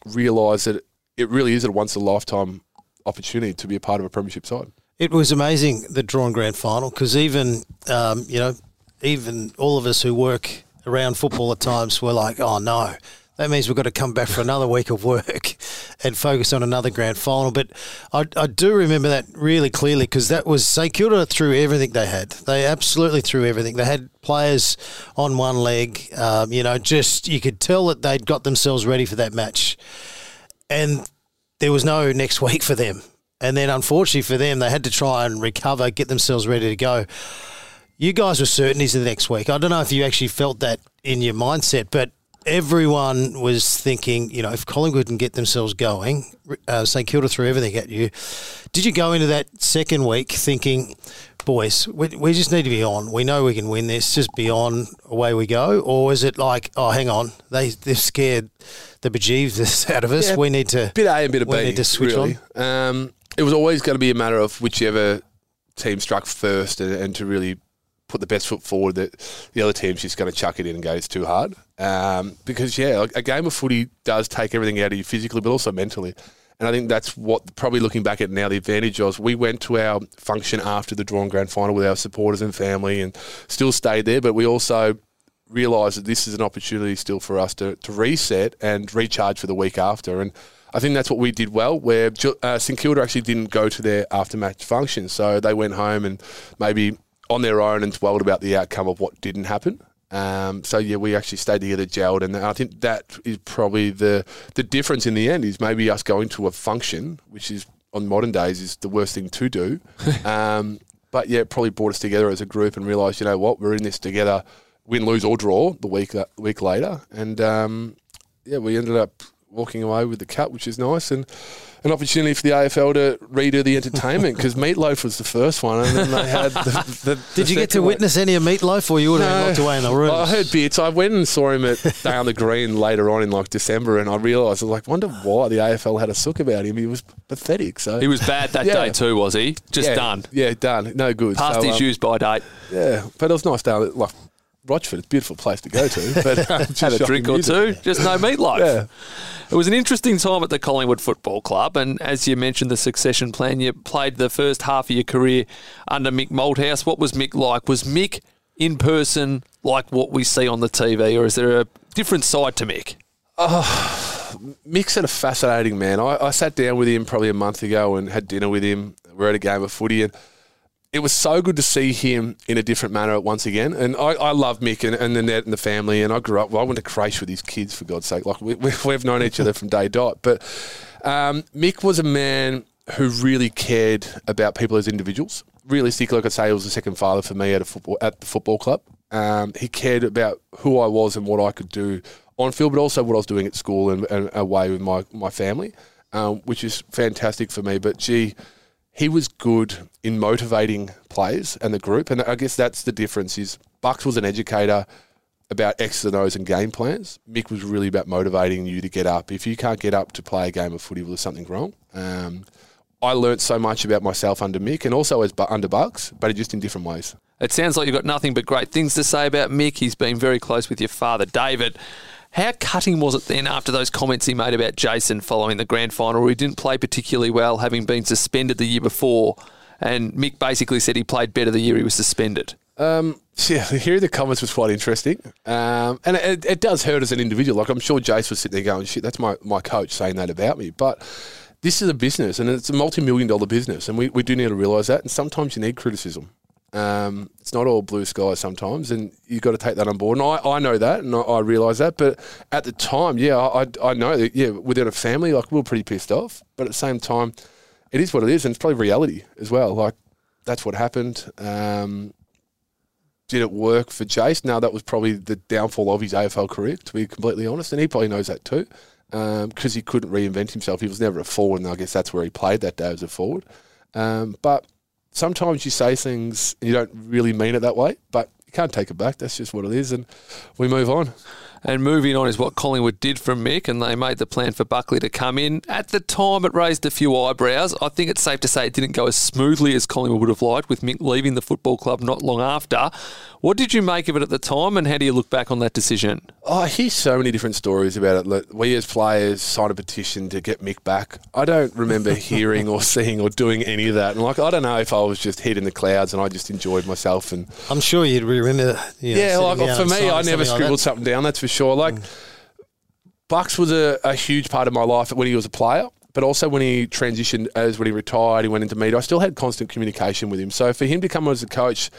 realise that it really is a once in a lifetime opportunity to be a part of a premiership side. It was amazing the drawn grand final because even um, you know even all of us who work around football at times were like, oh no, that means we've got to come back for another week of work and focus on another grand final. But I, I do remember that really clearly because that was St Kilda threw everything they had. They absolutely threw everything. They had players on one leg. Um, you know, just you could tell that they'd got themselves ready for that match, and there was no next week for them. And then, unfortunately for them, they had to try and recover, get themselves ready to go. You guys were certainties the next week. I don't know if you actually felt that in your mindset, but everyone was thinking, you know, if Collingwood can get themselves going, uh, St Kilda threw everything at you. Did you go into that second week thinking, boys, we, we just need to be on. We know we can win this. Just be on. Away we go. Or is it like, oh, hang on, they they've scared the bejesus <laughs> out of us. Yeah, we need to bit A and bit of we B. need to switch really. Um, it was always going to be a matter of whichever team struck first, and, and to really put the best foot forward. That the other team's just going to chuck it in and go, it's too hard. Um, because yeah, a game of footy does take everything out of you physically, but also mentally. And I think that's what, probably looking back at now, the advantage was we went to our function after the drawn grand final with our supporters and family and still stayed there, but we also realised that this is an opportunity still for us to, to reset and recharge for the week after. And I think that's what we did well, where uh, St Kilda actually didn't go to their after-match function. So they went home and maybe on their own and dwelled about the outcome of what didn't happen. Um, so yeah, we actually stayed together, gelled, and I think that is probably the the difference in the end. Is maybe us going to a function, which is on modern days is the worst thing to do. <laughs> um, but yeah, it probably brought us together as a group and realised, you know what, we're in this together, win, lose or draw the week the week later, and um, yeah, we ended up walking away with the cut, which is nice, and an opportunity for the AFL to redo the entertainment because Meat Loaf was the first one, and then they had the. the Did the you get to one. witness any of Meat Loaf, or you would have been locked away in the room? I heard bits. I went and saw him at Day on the Green later on in like December, and I realised I was like, wonder why the AFL had a sook about him. He was pathetic. So He was bad that Yeah. day too, was he? Just yeah, done. Yeah, done. No good. Past So, his um, use by date. Yeah, but it was nice down at like Rochford. It's a beautiful place to go to. But um, <laughs> just Had a drink or music. two. Just no meatloaf. Yeah. It was an interesting time at the Collingwood Football Club, and as you mentioned, the succession plan. You played the first half of your career under Mick Malthouse. What was Mick like? Was Mick in person like what we see on the TV, or is there a different side to Mick? Mick's a fascinating man. I, I sat down with him probably a month ago and had dinner with him. We're at a game of footy, and it was so good to see him in a different manner once again. And I, I love Mick and, and the net and the family. And I grew up, well, I went to creche with his kids, for God's sake. Like, we, <laughs> we've known each other from day dot. But um, Mick was a man who really cared about people as individuals. Realistically, like I say, he was a second father for me at a football at the football club. Um, he cared about who I was and what I could do on field, but also what I was doing at school and, and away with my my family, um, which is fantastic for me. But gee, he was good in motivating players and the group, and I guess that's the difference. Is Bucks was an educator about X's and O's and game plans. Mick was really about motivating you to get up. If you can't get up to play a game of footy, well, there's something wrong. Um, I learnt so much about myself under Mick and also as under Bucks, but just in different ways. It sounds like you've got nothing but great things to say about Mick. He's been very close with your father, David. How cutting was it then after those comments he made about Jason following the grand final, where he didn't play particularly well, having been suspended the year before? And Mick basically said he played better the year he was suspended. Um, yeah, <laughs> hearing the comments was quite interesting. Um, and it, it, does hurt as an individual. Like, I'm sure Jace was sitting there going, shit, that's my, my coach saying that about me. But this is a business and it's a multi million dollar business. And we, we do need to realise that. And sometimes you need criticism. Um, it's not all blue skies sometimes, and you've got to take that on board. And I, I know that, and I, I realise that. But at the time, yeah, I, I know that, yeah, within a family, like, we are pretty pissed off. But at the same time, it is what it is, and it's probably reality as well. Like, that's what happened. Um, did it work for Jace? Now, that was probably the downfall of his AFL career, to be completely honest. And he probably knows that too, because um, he couldn't reinvent himself. He was never a forward, and I guess that's where he played that day as a forward. Um, but sometimes you say things and you don't really mean it that way, but you can't take it back. That's just what it is, and we move on. And moving on is what Collingwood did from Mick, and they made the plan for Buckley to come in. At the time, it raised a few eyebrows. I think it's safe to say it didn't go as smoothly as Collingwood would have liked, with Mick leaving the football club not long after. What did you make of it at the time, and how do you look back on that decision? Oh, I hear so many different stories about it. we as players signed a petition to get Mick back. I don't remember <laughs> hearing or seeing or doing any of that. And like, I don't know if I was just head in the clouds and I just enjoyed myself. And I'm sure you'd remember. You know, yeah, like for me, I never scribbled like something down. That's for sure. Like, mm. Bucks was a, a huge part of my life when he was a player but also when he transitioned as when he retired, he went into media. I still had constant communication with him. So for him to come as a coach,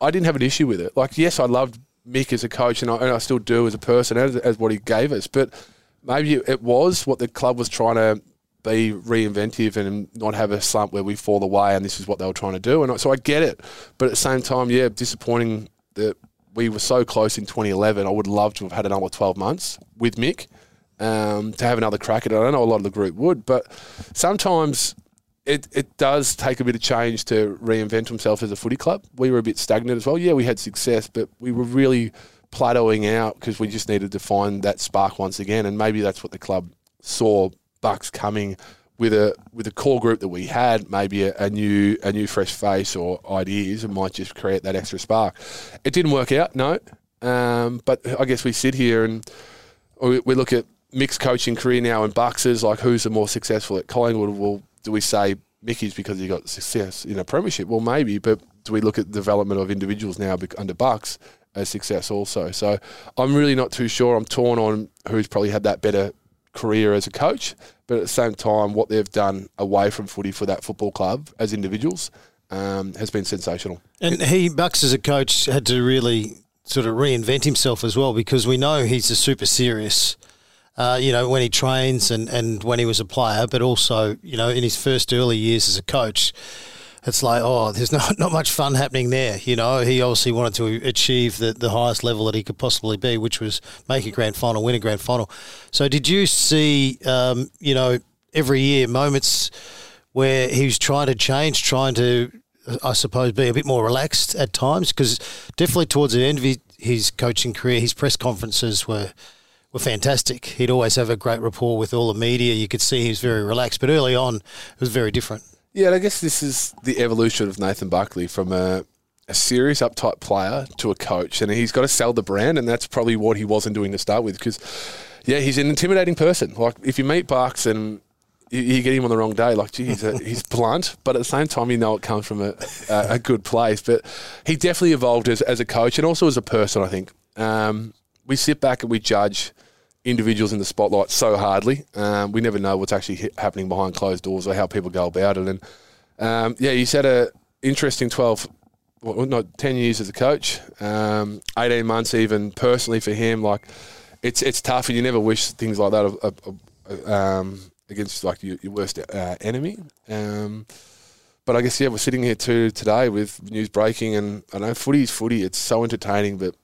I didn't have an issue with it. Like, yes, I loved Mick as a coach, and I, and I still do as a person, as, as what he gave us. But maybe it was what the club was trying to be reinventive and not have a slump where we fall away, and this is what they were trying to do. And so I get it, but at the same time, yeah, disappointing that we were so close in 2011. I would love to have had another 12 months with Mick um, to have another crack at it. I don't know a lot of the group would, but sometimes it, it does take a bit of change to reinvent himself as a footy club. We were a bit stagnant as well. Yeah, we had success, but we were really plateauing out because we just needed to find that spark once again. And maybe that's what the club saw Bucks coming with a with a core group that we had, maybe a, a, new a new fresh face or ideas, and might just create that extra spark. It didn't work out, no. Um, but I guess we sit here and we, we look at Mick's coaching career now in Bucks like who's the more successful at Collingwood? Well, do we say Mickey's because he got success in a premiership? Well, maybe, but do we look at the development of individuals now under Bucks as success also? So I'm really not too sure. I'm torn on who's probably had that better career as a coach, but at the same time, what they've done away from footy for that football club as individuals um, has been sensational. And he, Bucks as a coach, had to really sort of reinvent himself as well because we know he's a super serious. Uh, you know, when he trains and, and when he was a player, but also, you know, in his first early years as a coach, it's like, oh, there's <laughs> not, not much fun happening there. You know, he obviously wanted to achieve the, the highest level that he could possibly be, which was make a grand final, win a grand final. So, did you see, um, you know, every year moments where he was trying to change, trying to, I suppose, be a bit more relaxed at times? Because definitely towards the end of his, his coaching career, his press conferences were were fantastic. He'd always have a great rapport with all the media. You could see he was very relaxed, but early on, it was very different. Yeah, I guess this is the evolution of Nathan Buckley from a, a serious, uptight player to a coach, and he's got to sell the brand, and that's probably what he wasn't doing to start with. Because, yeah, he's an intimidating person. Like if you meet Bucks and you, you get him on the wrong day, like gee, he's, a, he's <laughs> blunt, but at the same time, you know it comes from a, a, a good place. But he definitely evolved as, as a coach and also as a person. I think um, we sit back and we judge individuals in the spotlight so hardly. Um, we never know what's actually happening behind closed doors or how people go about it. And um, yeah, he's had a interesting 12, well, not 10 years as a coach, um, 18 months even personally for him. Like, it's it's tough, and you never wish things like that of, of, um, against like your, your worst uh, enemy. Um, but I guess yeah, we're sitting here too today with news breaking, and I know footy is footy. It's so entertaining, but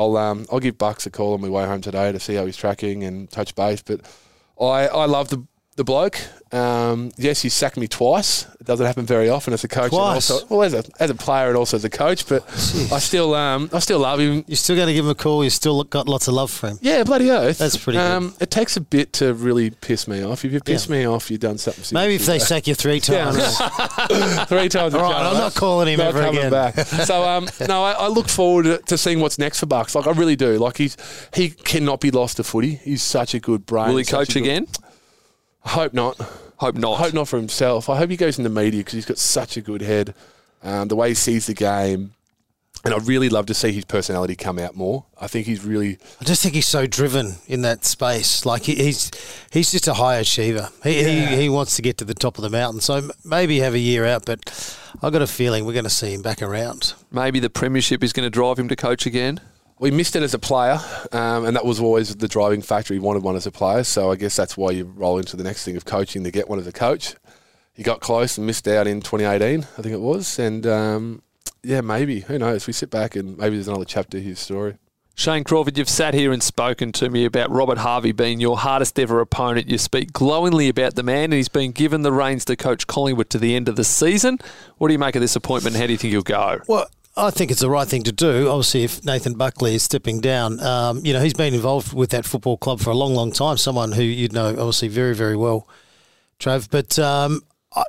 I'll um, I'll give Bucks a call on my way home today to see how he's tracking and touch base. But I I love the the bloke. Um, yes, he's sacked me twice. It doesn't happen very often as a coach. Twice? Also, well, as a, as a player and also as a coach. But I still um, I still love him. You're still going to give him a call. You've still got lots of love for him. Yeah, bloody oath. That's pretty good. Um, it takes a bit to really piss me off. If you piss Yeah. me off, you've done something. Maybe if they seriously. sack you three times. <laughs> three times. <laughs> a All right. I'm not calling him Not ever again. Back. So um, <laughs> no, I, I look forward to, to seeing what's next for Bucks. Like I really do. Like he's he cannot be lost to footy. He's such a good brain. Will he coach a good- again? I hope not. Hope not. Hope not for himself. I hope he goes in the media because he's got such a good head. Um, the way he sees the game. And I'd really love to see his personality come out more. I think he's really I just think he's so driven in that space. Like he, he's he's just a high achiever. He, he he wants to get to the top of the mountain. So maybe have a year out, but I've got a feeling we're going to see him back around. Maybe the premiership is going to drive him to coach again. We missed it as a player, um, and that was always the driving factor. He wanted one as a player, so I guess that's why you roll into the next thing of coaching to get one as a coach. He got close and missed out in 2018, I think it was, and um, yeah, maybe who knows? We sit back and maybe there's another chapter to his story. Shane Crawford, you've sat here and spoken to me about Robert Harvey being your hardest ever opponent. You speak glowingly about the man, and he's been given the reins to coach Collingwood to the end of the season. What do you make of this appointment? How do you think he'll go? Well, I think it's the right thing to do. Obviously, if Nathan Buckley is stepping down, um, you know he's been involved with that football club for a long, long time. Someone who you'd know obviously very, very well, Trav. But um, I,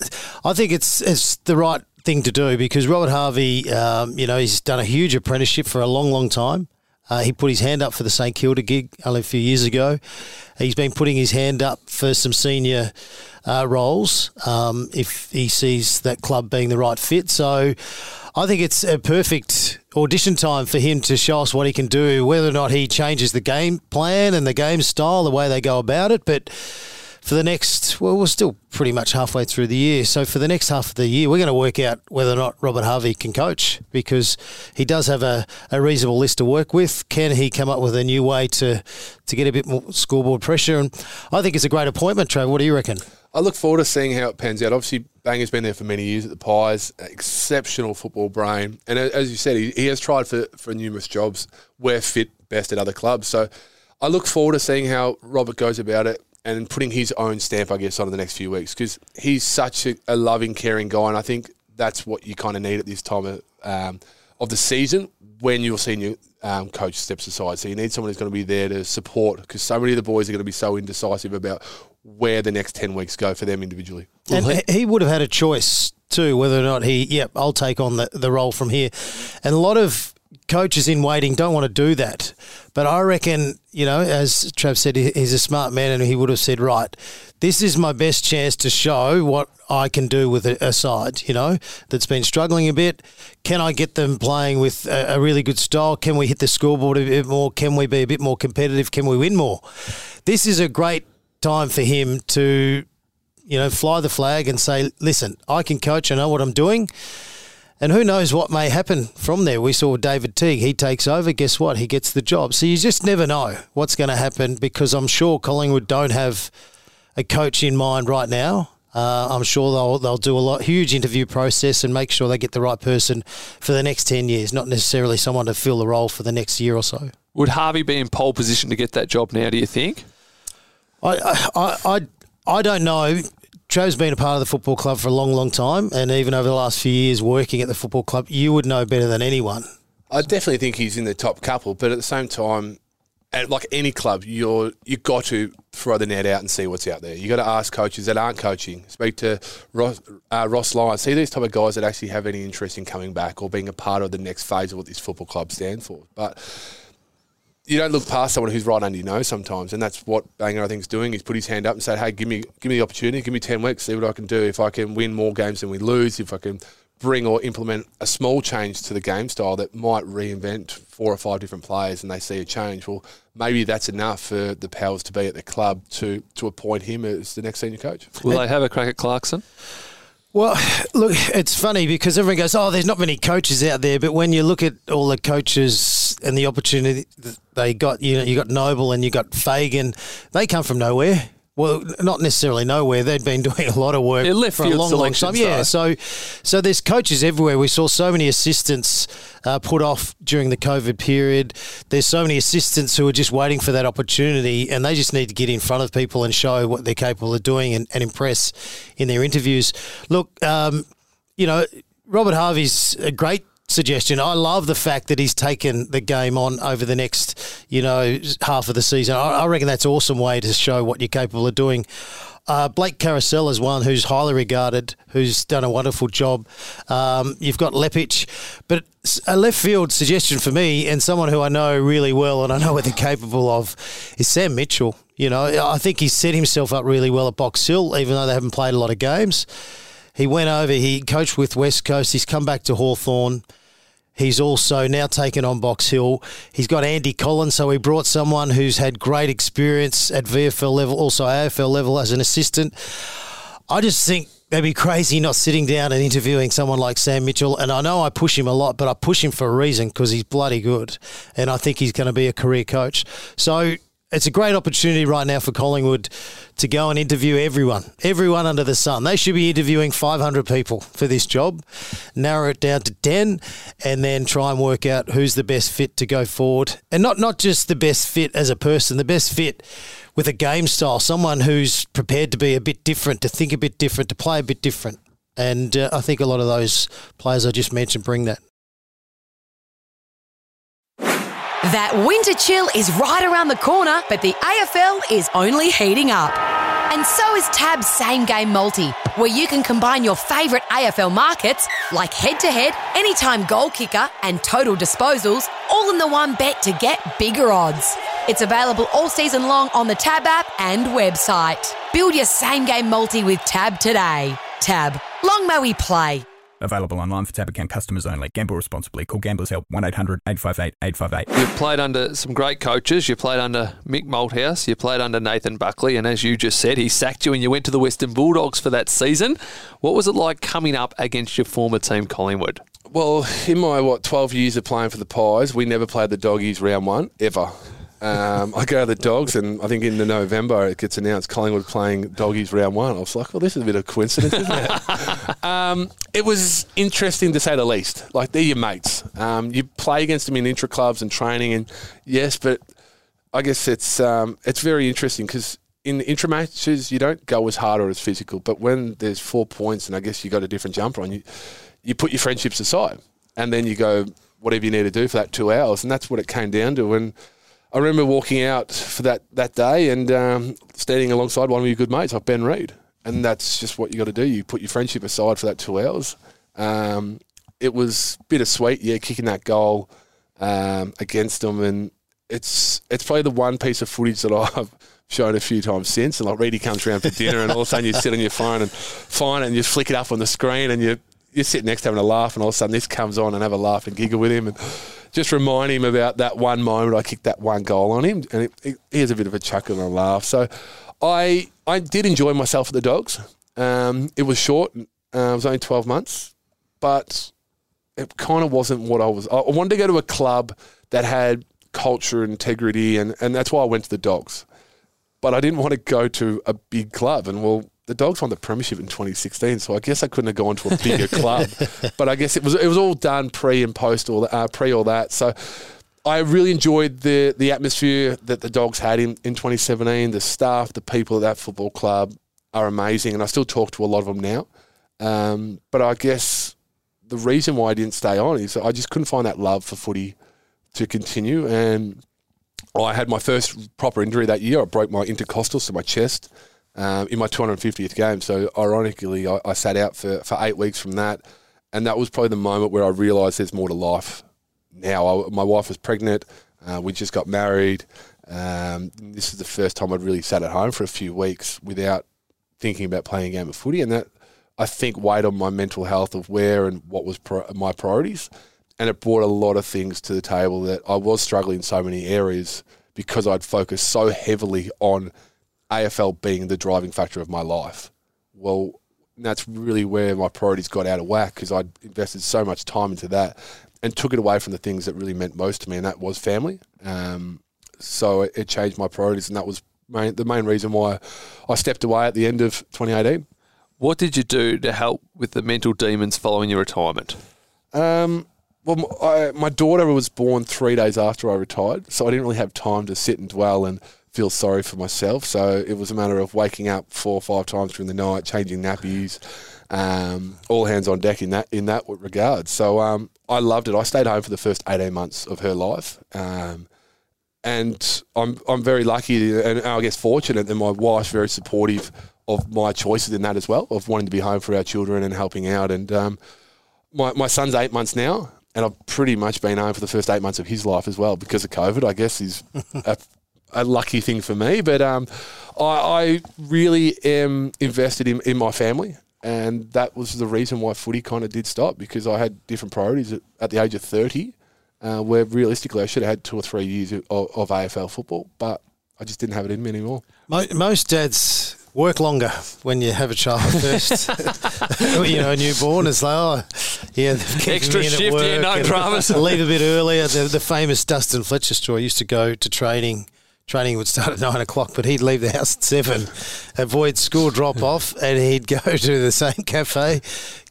I think it's it's the right thing to do because Robert Harvey, um, you know, he's done a huge apprenticeship for a long, long time. Uh, he put his hand up for the St Kilda gig only a few years ago. He's been putting his hand up for some senior uh, roles um, if he sees that club being the right fit. So I think it's a perfect audition time for him to show us what he can do, whether or not he changes the game plan and the game style, the way they go about it. But for the next, well, we're still pretty much halfway through the year. So for the next half of the year, we're going to work out whether or not Robert Harvey can coach because he does have a, a reasonable list to work with. Can he come up with a new way to, to get a bit more scoreboard pressure? And I think it's a great appointment, Trav. What do you reckon? I look forward to seeing how it pans out. Obviously, Banger's been there for many years at the Pies, exceptional football brain. And as you said, he, he has tried for, for numerous jobs where fit best at other clubs. So I look forward to seeing how Robert goes about it and putting his own stamp, I guess, on the next few weeks because he's such a, a loving, caring guy. And I think that's what you kind of need at this time of, um, of the season when your senior um, coach steps aside. So you need someone who's going to be there to support because so many of the boys are going to be so indecisive about where the next 10 weeks go for them individually. And he, he would have had a choice too, whether or not he, yep, I'll take on the, the role from here. And a lot of coaches in waiting don't want to do that. But I reckon, you know, as Trav said, he's a smart man and he would have said, right, this is my best chance to show what I can do with a, side, you know, that's been struggling a bit. Can I get them playing with a really good style? Can we hit the scoreboard a bit more? Can we be a bit more competitive? Can we win more? This is a great time for him to you know, fly the flag and say, listen, I can coach, I know what I'm doing. And who knows what may happen from there. We saw David Teague, he takes over, guess what? He gets the job. So you just never know what's going to happen because I'm sure Collingwood don't have a coach in mind right now. Uh, I'm sure they'll they'll do a lot huge interview process and make sure they get the right person for the next ten years, not necessarily someone to fill the role for the next year or so. Would Harvey be in pole position to get that job now, do you think? I, I, I, I don't know. Trav's been a part of the football club for a long, long time, and even over the last few years working at the football club, you would know better than anyone. I definitely think he's in the top couple, but at the same time, at like any club, you're you got to throw the net out and see what's out there. You got to ask coaches that aren't coaching. Speak to Ross, uh, Ross Lyon. See these type of guys that actually have any interest in coming back or being a part of the next phase of what this football club stands for. But you don't look past someone who's right under your nose sometimes, and that's what Banger I think is doing. He's put his hand up and said, "Hey, give me give me the opportunity. Give me ten weeks. See what I can do. If I can win more games than we lose, if I can." Bring or implement a small change to the game style that might reinvent four or five different players, and they see a change. Well, maybe that's enough for the powers to be at the club to to appoint him as the next senior coach. Will they have a crack at Clarkson? Well, <sighs> look, it's funny because everyone goes, "Oh, there's not many coaches out there," but when you look at all the coaches and the opportunity they got, you know, you got Noble and you got Fagan, they come from nowhere. Well, not necessarily nowhere. They'd been <laughs> doing a lot of work Yeah, left for a long, long time. Yeah, though. so so there's coaches everywhere. We saw so many assistants uh, put off during the COVID period. There's so many assistants who are just waiting for that opportunity, and they just need to get in front of people and show what they're capable of doing and, and impress in their interviews. Look, um, you know, Robert Harvey's a great suggestion. I love the fact that he's taken the game on over the next, you know, half of the season. I, I reckon that's an awesome way to show what you're capable of doing. Uh, Blake Caracella is one who's highly regarded, who's done a wonderful job. Um, you've got Leppitsch, but a left field suggestion for me, and someone who I know really well and I know what they're capable of, is Sam Mitchell. You know, I think he's set himself up really well at Box Hill, even though they haven't played a lot of games. He went over, he coached with West Coast, he's come back to Hawthorn. He's also now taken on Box Hill. He's got Andy Collins, so he brought someone who's had great experience at VFL level, also AFL level as an assistant. I just think they'd be crazy not sitting down and interviewing someone like Sam Mitchell. And I know I push him a lot, but I push him for a reason because he's bloody good. And I think he's going to be a career coach. So it's a great opportunity right now for Collingwood to go and interview everyone, everyone under the sun. They should be interviewing 500 people for this job, narrow it down to 10, and then try and work out who's the best fit to go forward. And not, not just the best fit as a person, the best fit with a game style, someone who's prepared to be a bit different, to think a bit different, to play a bit different. And uh, I think a lot of those players I just mentioned bring that. That winter chill is right around the corner, but the AFL is only heating up. And so is TAB's same game multi, where you can combine your favourite AFL markets like head to head, anytime goal kicker, and total disposals, all in the one bet to get bigger odds. It's available all season long on the TAB app and website. Build your same game multi with TAB today. TAB, long may we play. Available online for TAB account customers only. Gamble responsibly. Call Gamblers Help 1 800 858 858. You've played under some great coaches. You played under Mick Malthouse. You played under Nathan Buckley. And as you just said, he sacked you and you went to the Western Bulldogs for that season. What was it like coming up against your former team, Collingwood? Well, in my what twelve years of playing for the Pies, we never played the Doggies round one ever. Um, I go to the Dogs, and I think in the November it gets announced Collingwood playing Doggies round one. I was like, well, this is a bit of coincidence, isn't it? <laughs> um, it was interesting to say the least. Like they're your mates. Um, you play against them in intra clubs and training, and yes, but I guess it's um, it's very interesting because in intra matches you don't go as hard or as physical, but when there's four points and I guess you got a different jumper on you, you put your friendships aside and then you go whatever you need to do for that two hours, and that's what it came down to. And I remember walking out for that that day and um, standing alongside one of your good mates, like Ben Reid, and that's just what you got to do. You put your friendship aside for that two hours. Um, it was bittersweet, yeah, kicking that goal um, against them, and it's it's probably the one piece of footage that <laughs> I've shown a few times since. And like Reedy comes around for dinner, and all of a sudden you sit on your phone and find it, and you flick it up on the screen, and you you sit next to having a laugh, and all of a sudden this comes on, and have a laugh and giggle with him, and just remind him about that one moment I kicked that one goal on him, and it, it, he has a bit of a chuckle and a laugh. So I I did enjoy myself at the Dogs. Um, it was short. Uh, it was only twelve months, but it kind of wasn't what I was. I wanted to go to a club that had culture integrity, and, and that's why I went to the Dogs. But I didn't want to go to a big club, and well, the Dogs won the premiership in 2016, so I guess I couldn't have gone to a bigger club. <laughs> But I guess it was it was all done pre and post all that, uh, pre all that. So I really enjoyed the the atmosphere that the Dogs had in, in 2017. The staff, the people at that football club are amazing, and I still talk to a lot of them now. Um, but I guess the reason why I didn't stay on is I just couldn't find that love for footy to continue. And I had my first proper injury that year. I broke my intercostal, so my chest, um, in my 250th game. So ironically, I, I sat out for, for eight weeks from that. And that was probably the moment where I realised there's more to life. Now, I, my wife was pregnant. Uh, we just got married. Um, this is the first time I'd really sat at home for a few weeks without thinking about playing a game of footy. And that, I think, weighed on my mental health of where and what was pro- my priorities. And it brought a lot of things to the table that I was struggling in so many areas because I'd focused so heavily on AFL being the driving factor of my life. Well, that's really where my priorities got out of whack because I'd invested so much time into that and took it away from the things that really meant most to me, and that was family. Um, so it, it changed my priorities, and that was main, the main reason why I stepped away at the end of 2018. What did you do to help with the mental demons following your retirement? Um, well, I, my daughter was born three days after I retired, so I didn't really have time to sit and dwell and feel sorry for myself. So it was a matter of waking up four or five times during the night, changing nappies, um, all hands on deck in that in that regard. So um, I loved it. I stayed home for the first eighteen months of her life. Um, and I'm I'm very lucky and I guess fortunate that my wife's very supportive of my choices in that as well, of wanting to be home for our children and helping out. And um, my my son's eight months now, and I've pretty much been home for the first eight months of his life as well because of COVID. I guess is <laughs> a, a lucky thing for me, but um, I, I really am invested in, in my family. And that was the reason why footy kind of did stop because I had different priorities at, at the age of 30 uh, where realistically I should have had two or three years of, of AFL football, but I just didn't have it in me anymore. Most dads work longer when you have a child <laughs> first. <laughs> you know, a newborn. It's like, oh, yeah, they've Extra me in at shift, yeah, no and dramas. Leave a bit earlier. The, the famous Dustin Fletcher story used to go to training. Training would start at <laughs> nine o'clock, but he'd leave the house at seven, avoid school drop off, and he'd go <laughs> to the same cafe,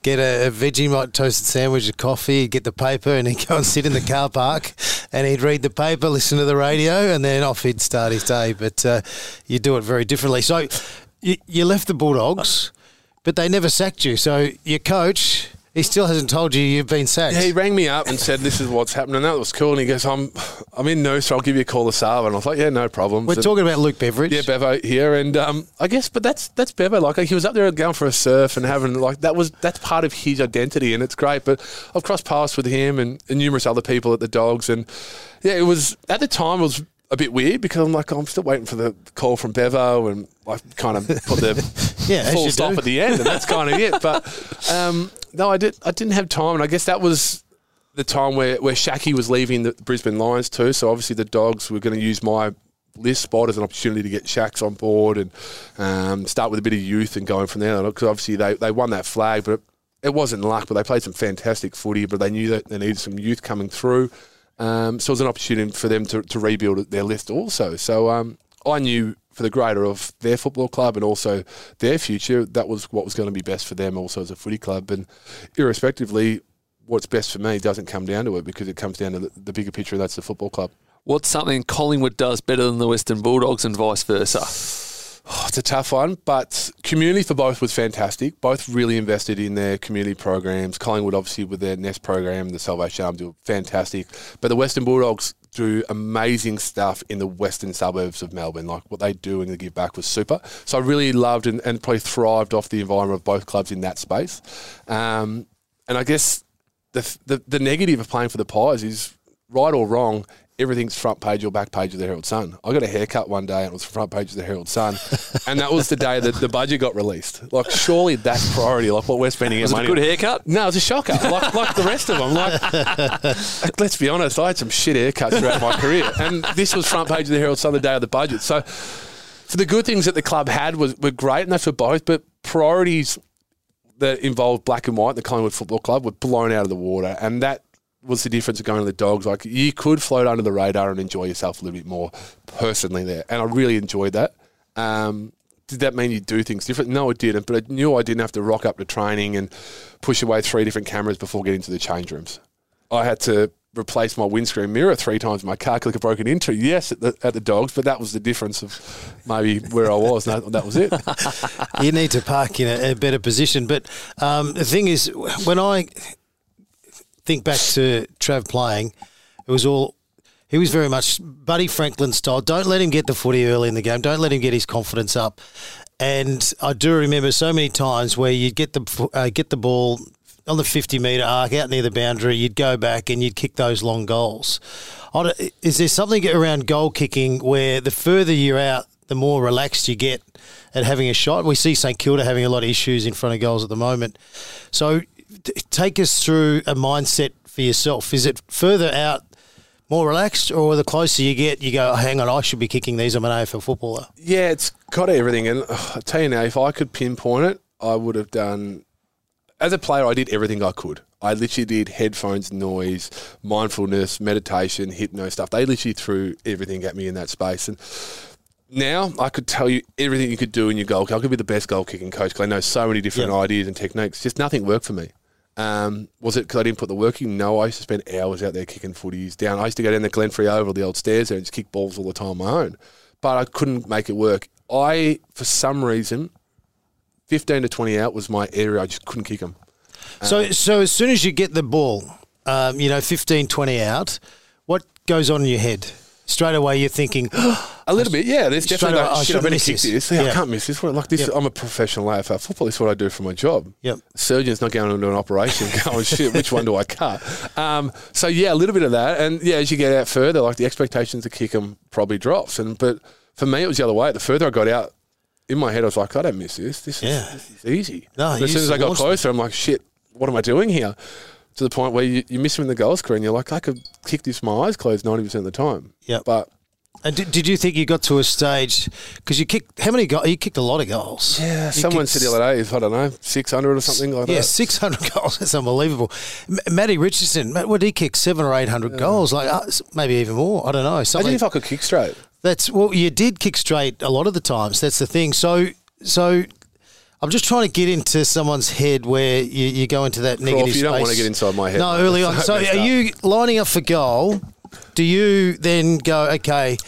get a, a Vegemite toasted sandwich, a coffee, get the paper, and he'd go and sit in the car park, and he'd read the paper, listen to the radio, and then off he'd start his day. But uh, you do it very differently. So you, you left the Bulldogs, but they never sacked you. So your coach, he still hasn't told you you've been sacked. Yeah, he rang me up and said, "This is what's happening." That was cool. And he goes, "I'm, I'm in Noosa. So I'll give you a call this hour." And I was like, "Yeah, no problem." We're So- talking about Luke Beveridge. Yeah, Bevo here, and um, I guess, but that's that's Bevo. Like he was up there going for a surf and having like that was that's part of his identity, and it's great. But I've crossed paths with him and, and numerous other people at the Dogs, and yeah, it was at the time it was a bit weird because I'm like I'm still waiting for the call from Bevo, and I kind of put the <laughs> Yeah, as full stop do. at the end, and that's kind of it. But um, no, I did I didn't have time, and I guess that was the time where where Schache was leaving the Brisbane Lions too. So obviously the Dogs were going to use my list spot as an opportunity to get Shacks on board and um, start with a bit of youth and going from there. Because obviously they, they won that flag, but it wasn't luck. But they played some fantastic footy. But they knew that they needed some youth coming through. Um, so it was an opportunity for them to, to rebuild their list also. So um, I knew for the greater of their football club and also their future, that was what was going to be best for them also as a footy club. And irrespectively, what's best for me doesn't come down to it because it comes down to the, the bigger picture, that's the football club. What's something Collingwood does better than the Western Bulldogs and vice versa? Oh, it's a tough one, but community for both was fantastic. Both really invested in their community programs. Collingwood, obviously, with their Nest program, the Salvation Army, do fantastic. But the Western Bulldogs do amazing stuff in the western suburbs of Melbourne. Like what they do and the give back was super. So I really loved and, and probably thrived off the environment of both clubs in that space. Um, and I guess the, the the negative of playing for the Pies is right or wrong. Everything's front page or back page of the Herald Sun. I got a haircut one day and it was front page of the Herald Sun, <laughs> and that was the day that the budget got released. Like, surely that's priority. Like what we're spending our Was it a money. good on. haircut? No, it was a shocker. Like, like the rest of them. Like, like, <laughs> let's be honest, I had some shit haircuts throughout my career, and this was front page of the Herald Sun the day of the budget. So, so the good things that the club had was were great, and that's for both. But priorities that involved black and white, the Collingwood Football Club, were blown out of the water, and that was the difference of going to the Dogs. Like you could float under the radar and enjoy yourself a little bit more personally there, and I really enjoyed that. Um, did that mean you do things different? No, it didn't. But I knew I didn't have to rock up to training and push away three different cameras before getting to the change rooms. I had to replace my windscreen mirror three times my car because it broken into. Yes, at the, at the Dogs, but that was the difference of maybe where I was. that, that was it. <laughs> you need to park in a, a better position. But um, the thing is, when I think back to Trav playing, it was all. He was very much Buddy Franklin style. Don't let him get the footy early in the game. Don't let him get his confidence up. And I do remember so many times where you'd get the uh, get the ball on the 50 metre arc out near the boundary, you'd go back and you'd kick those long goals. Is there something around goal kicking where the further you're out, the more relaxed you get at having a shot? We see St Kilda having a lot of issues in front of goals at the moment. So take us through a mindset for yourself. Is it further out, more relaxed, or the closer you get, you go, oh, hang on, I should be kicking these. I'm an AFL footballer. Yeah, it's got everything. And uh, I tell you now, if I could pinpoint it, I would have done. As a player, I did everything I could. I literally did headphones, noise, mindfulness, meditation, hypno stuff. They literally threw everything at me in that space. And now I could tell you everything you could do in your goal. I could be the best goal kicking coach because I know so many different Yeah. ideas and techniques. Just nothing worked for me. Um, was it because I didn't put the work in? No, I used to spend hours out there kicking footies down. I used to go down the Glenferrie Oval, the old stairs there, and just kick balls all the time on my own. But I couldn't make it work. I, for some reason, 15 to 20 out was my area. I just couldn't kick them. So, so as soon as you get the ball, um, you know, 15, 20 out, what goes on in your head? Straight away, you're thinking, <gasps> A little bit, yeah. There's definitely away, like, I shit, I should've better kick this. this. Yeah. I can't miss this. What, like this, Yep. I'm a professional AFL football. This is what I do for my job. Yep. Surgeon's not going into an operation <laughs> going, shit, which one do I cut? Um, so, yeah, a little bit of that. And, yeah, as you get out further, like the expectations to kick them probably drops. And But for me, it was the other way. The further I got out, in my head, I was like, I don't miss this. This, Yeah. is, this is easy. No, as soon as I got closer, I'm like, shit, what am I doing here? To the point where you, you miss him in the goal screen. You're like, I could kick this with my eyes closed 90% of the time. Yeah. But and did, did you think you got to a stage because you kicked how many goals? You kicked a lot of goals. Yeah, You someone said the other day, I don't know, 600 or something like that. Yeah, six hundred <laughs> goals. That's unbelievable. M- Matty Richardson, Matt, what did he kick? Seven or eight hundred goals, like uh, maybe even more. I don't know. Imagine Something. if I could kick straight. That's well, you did kick straight a lot of the times. That's the thing. So, so I'm just trying to get into someone's head where you, you go into that negative. you don't space. want to get inside my head. No, mate. early on. <laughs> so So, are you lining up for goal? Do you then go, okay,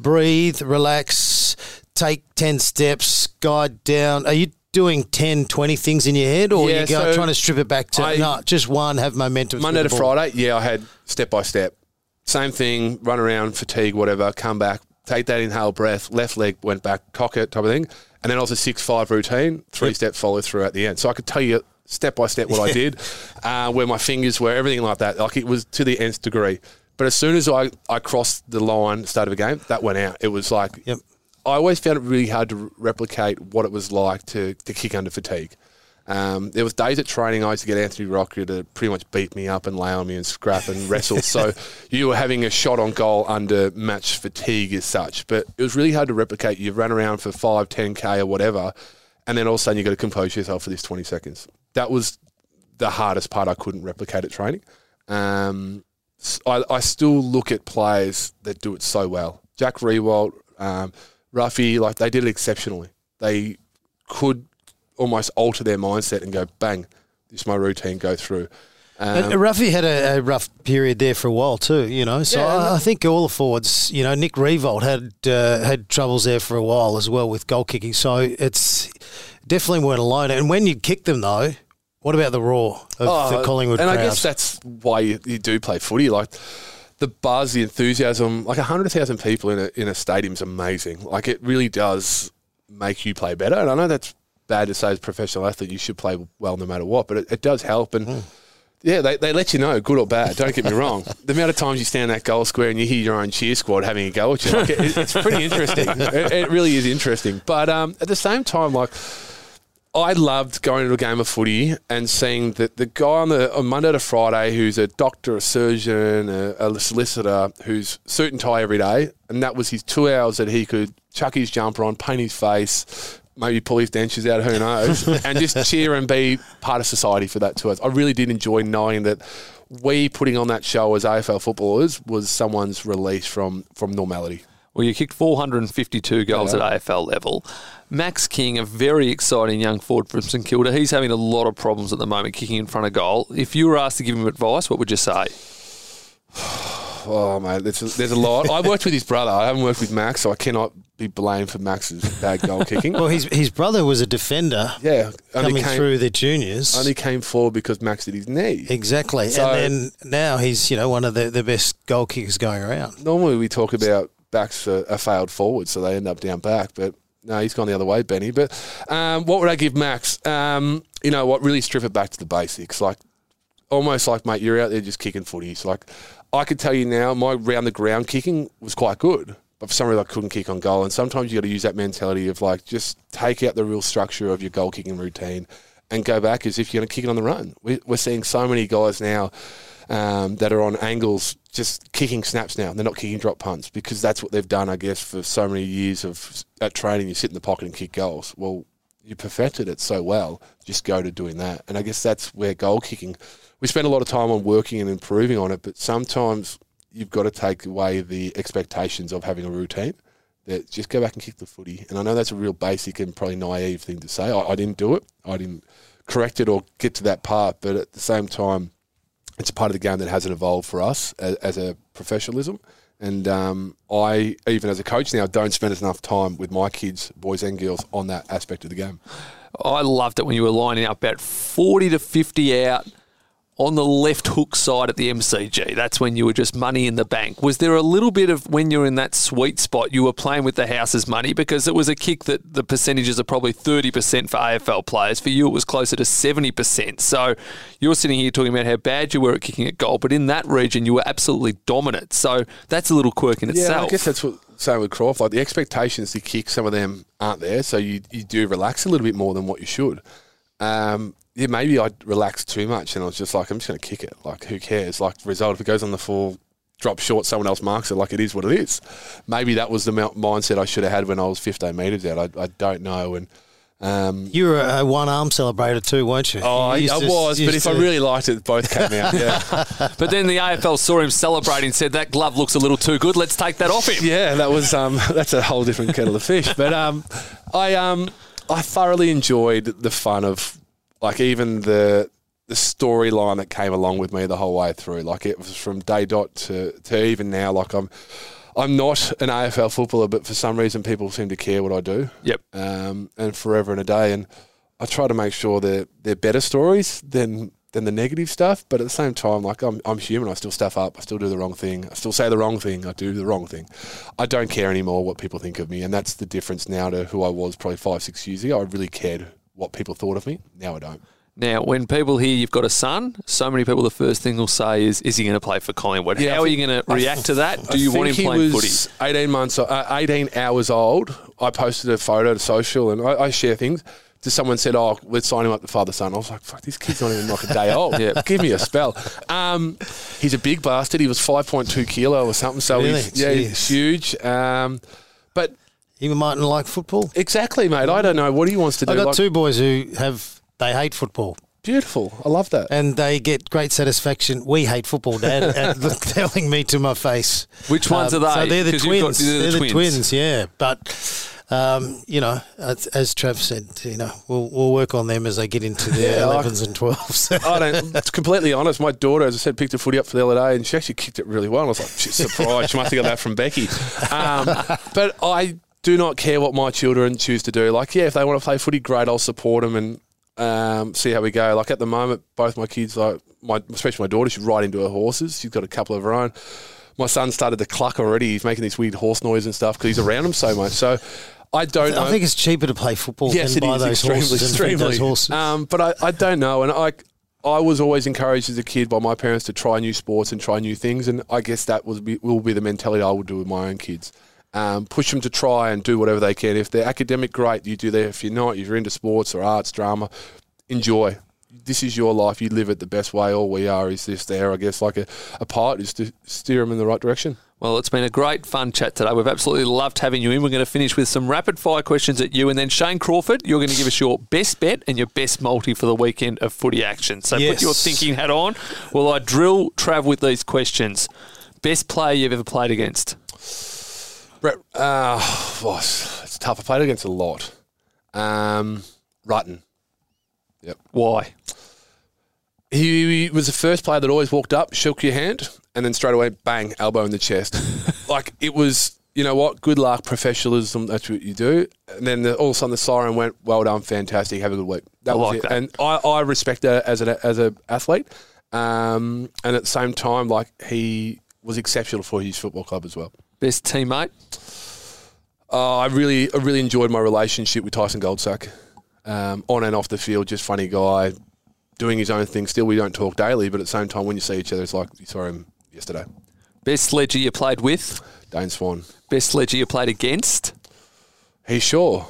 breathe, relax, take 10 steps, guide down? Are you doing 10, 20 things in your head, or Yeah, you go so trying to strip it back to I- no, just one, have momentum? Monday to? Friday, yeah, I had step by step. Same thing, run around, fatigue, whatever, come back, take that inhale breath, left leg went back, cock it type of thing. And then I was a 6 5 routine, three step follow through at the end. So I could tell you step by step what I did, uh, where my fingers were, everything like that. Like it was to the nth degree. But as soon as I, I crossed the line, start of a game, that went out. It was like, Yep. I always found it really hard to replicate what it was like to, to kick under fatigue. Um, there was days at training I used to get Anthony Rocca to pretty much beat me up and lay on me and scrap and wrestle. so <laughs> you were having a shot on goal under match fatigue as such. But it was really hard to replicate. You run around for 5, 10K or whatever, and then all of a sudden you've got to compose yourself for this 20 seconds. That was the hardest part I couldn't replicate at training. Um, I, I still look at players that do it so well. Jack Riewoldt, um, Ruffy, like they did it exceptionally. They could almost alter their mindset and go, bang, this is my routine, go through. Um, And Ruffy had a, a rough period there for a while too, you know. So Yeah. I, I think all the forwards, you know, Nick Riewoldt had uh, had troubles there for a while as well with goal kicking. So it's definitely weren't alone. And when you kick them though, what about the raw of the Collingwood Oh, and crowd? I guess that's why you, you do play footy. Like the buzz, the enthusiasm, like hundred thousand people in a in a stadium is amazing. Like it really does make you play better. And I know that's bad to say as a professional athlete, you should play well no matter what, but it, it does help. And Hmm. yeah, they, they let you know, good or bad. Don't get me wrong. <laughs> the amount of times you stand in that goal square and you hear your own cheer squad having a go at you, like it, it's pretty interesting. <laughs> it, it really is interesting. But um, at the same time, like I loved going to a game of footy and seeing that the guy on the on Monday to Friday who's a doctor, a surgeon, a, a solicitor, who's suit and tie every day, and that was his two hours that he could chuck his jumper on, paint his face, maybe pull his dentures out, who knows, <laughs> and just cheer and be part of society for that two hours. I really did enjoy knowing that we putting on that show as AFL footballers was someone's release from from normality. Well, you kicked 452 goals Yeah. at AFL level. Max King, a very exciting young forward from St Kilda, he's having a lot of problems at the moment kicking in front of goal. If you were asked to give him advice, what would you say? <sighs> <sighs> Oh mate, there's a, there's a lot. I worked with his brother. I haven't worked with Max, so I cannot be blamed for Max's bad goal kicking. well, his his brother was a defender yeah, only coming came, through the juniors. only came forward because Max did his knee. exactly, So- and then now he's you know one of the, the best goal kickers going around. Normally we talk about backs are, are failed forward, so they end up down back, but. No, he's gone the other way, Benny. But um, what would I give Max? Um, you know what? Really strip it back to the basics. Like almost like, mate, you're out there just kicking footies. Like I could tell you now, my round the ground kicking was quite good, but for some reason I couldn't kick on goal. And sometimes you got to use that mentality of like just take out the real structure of your goal kicking routine and go back as if you're going to kick it on the run. We, we're seeing so many guys now um, that are on angles just kicking snaps now. They're not kicking drop punts because that's what they've done, I guess, for so many years of at training. You sit in the pocket and kick goals. Well, you perfected it so well, just go to doing that. And I guess that's where goal kicking. We spend a lot of time on working and improving on it, but sometimes you've got to take away the expectations of having a routine. That just go back and kick the footy. And I know that's a real basic and probably naive thing to say. I, I didn't do it. I didn't correct it or get to that part. But at the same time, it's a part of the game that hasn't evolved for us as, as a professionalism. And um, I, even as a coach now, don't spend enough time with my kids, boys and girls, on that aspect of the game. I loved it when you were lining up about 40 to 50 out on the left hook side at the MCG. That's when you were just money in the bank. Was there a little bit of when you're in that sweet spot, you were playing with the house's money because it was a kick that the percentages are probably 30% for AFL players. For you, it was closer to 70%. So you're sitting here talking about how bad you were at kicking at goal, but in that region, you were absolutely dominant. So that's a little quirk in Yeah, itself. I guess that's what same with Croft. Like the expectations to kick, some of them aren't there, so you you do relax a little bit more than what you should. Um, yeah, maybe I relaxed too much, and I was just like, I'm just going to kick it. Like, who cares? Like, result if it goes on the full, drop short, someone else marks it. Like, it is what it is. Maybe that was the mou- mindset I should have had when I was 15 metres out. I, I don't know, and. Um, You were a one arm celebrator too, weren't you? Oh, I, You I to- was, but if I really liked it, both came out. Yeah, <laughs> But then the AFL saw him celebrating said, that glove looks a little too good. Let's take that off him. yeah, that was um, <laughs> that's a whole different kettle of fish. But um, I um, I thoroughly enjoyed the fun of like even the the storyline that came along with me the whole way through. Like it was from day dot to, to even now. Like I'm I'm not an AFL footballer, but for some reason people seem to care what I do. Yep. Um, and forever and a day, and I try to make sure they're they're better stories than than the negative stuff. But at the same time, like I'm I'm human. I still stuff up. I still do the wrong thing. I still say the wrong thing. I do the wrong thing. I don't care anymore what people think of me, and that's the difference now to who I was probably five six years ago. I really cared what people thought of me. Now I don't. Now, when people hear you've got a son, so many people, the first thing they'll say is, "Is he going to play for Collingwood?" Yeah, I How are you going to react to that? Do I you want him he playing was footy? 18 months, uh, 18 hours old. I posted a photo to social, and I, I share things. To someone said, "Oh, let's sign him up to father son." I was like, "Fuck, this kid's not even like a day old. <laughs> Yeah. give me a spell." Um, he's a big bastard. He was 5.2 kilo or something. So Really? he's, yeah, he's huge. Um, but You mightn't like football. exactly, mate. I don't know what he wants to do. I've got Like, two boys who have they hate football. Beautiful. I love that. And they get great satisfaction. We hate football, Dad, <laughs> at telling me to my face. Which ones Um, are they? So they're the you've got- twins. they're the they're the twins. twins. yeah. But um, you know, as, as Trav said, you know, we'll we'll work on them as they get into their Yeah, I- elevens and twelves. <laughs> I don't. To completely honest, my daughter, as I said, picked a footy up for the other day, and she actually kicked it really well. And I was like, she's surprised. she must have got that from Becky. Um, <laughs> but I do not care what my children choose to do. Like, yeah, if they want to play footy, great. I'll support them and um, see how we go. Like at the moment, both my kids, like my especially my daughter, she's right into her horses. She's got a couple of her own. My son started to cluck already. He's making this weird horse noise and stuff because he's around them so much. So I don't know. I think it's cheaper to play football Yes, than buy those extremely, horses extremely. those horses. Um, but I, I don't know, and I, I was always encouraged as a kid by my parents to try new sports and try new things, and I guess that was be, will be the mentality I would do with my own kids. Um, push them to try and do whatever they can. If they're academic, great, you do that. If you're not, if you're into sports or arts, drama, enjoy. This is your life. You live it the best way. All we are is just there, I guess, like a, a part is to steer them in the right direction. Well, it's been a great fun chat today. We've absolutely loved having you in. We're going to finish with some rapid fire questions at you, and then Shane Crawford, you're going to give us your best bet and your best multi for the weekend of footy action. So put your thinking hat on. Well, I drill Trav with these questions. Best player you've ever played against? Brett, uh, oh, it's tough. I played against a lot. Um, Rutten. Yep. Why? He, was the first player that always walked up, shook your hand, and then straight away, bang, elbow in the chest. <laughs> like it was, you know what? Good luck, professionalism. That's what you do. And then the, all of a sudden, the siren went, "Well done, fantastic, have a good week." That I was like it. that. And I, I respect that as an as a athlete. Um, and at the same time, like he was exceptional for his football club as well. Best teammate? Oh, I really, I really enjoyed my relationship with Tyson Goldsack, um, on and off the field. Just funny guy, doing his own thing. Still, we don't talk daily, but at the same time, when you see each other, it's like you saw him yesterday. Best sledger you played with? Dane Swan. Best sledger you played against? He's sure.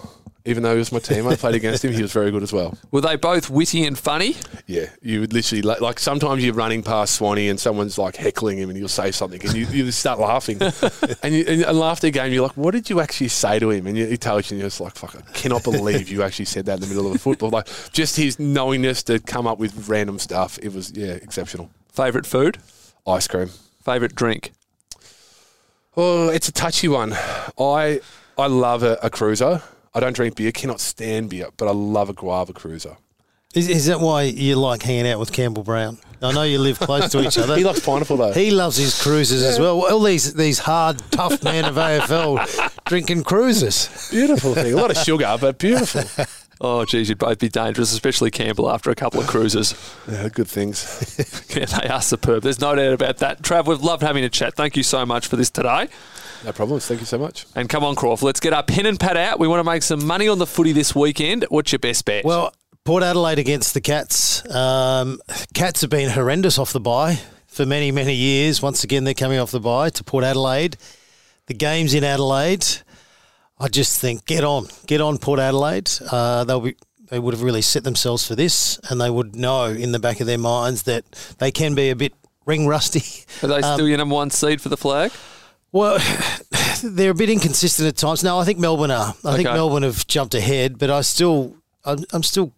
Even though he was my team, I played against him. He was very good as well. Were they both witty and funny? Yeah, you would literally like, like sometimes you're running past Swanee and someone's like heckling him and you'll say something and you, you start laughing <laughs> and you and, and after game you're like, what did you actually say to him? And you, he tells you and you're just like, fuck, I cannot believe you actually said that in the middle of a football. Like just his knowingness to come up with random stuff. It was yeah exceptional. Favorite food? Ice cream. Favorite drink? Oh, it's a touchy one. I I love a, a cruiser. I don't drink beer, cannot stand beer, but I love a guava cruiser. Is, is that why you like hanging out with Campbell Brown? I know you live close to each <laughs> other. He likes pineapple though. He loves his cruises as well. All these these hard, tough men of AFL <laughs> drinking cruises. beautiful thing. A lot of sugar, but beautiful. <laughs> Oh, geez, you'd both be dangerous, especially Campbell after a couple of cruises. Yeah, good things. <laughs> yeah, they are superb. There's no doubt about that. Trav, we've loved having a chat. Thank you so much for this today. No problems. Thank you so much. And come on, Crawford, let's get our pen and pad out. We want to make some money on the footy this weekend. What's your best bet? Well, Port Adelaide against the Cats. Um, Cats have been horrendous off the bye for many, many years. Once again, they're coming off the bye to Port Adelaide. The game's in Adelaide. I just think get on, get on Port Adelaide. Uh, they'll be. They would have really set themselves for this, and they would know in the back of their minds that they can be a bit ring rusty. <laughs> are they still um, your number one seed for the flag? Well, <laughs> they're a bit inconsistent at times. No, I think Melbourne are. I think Melbourne have jumped ahead, but I still, I'm, I'm still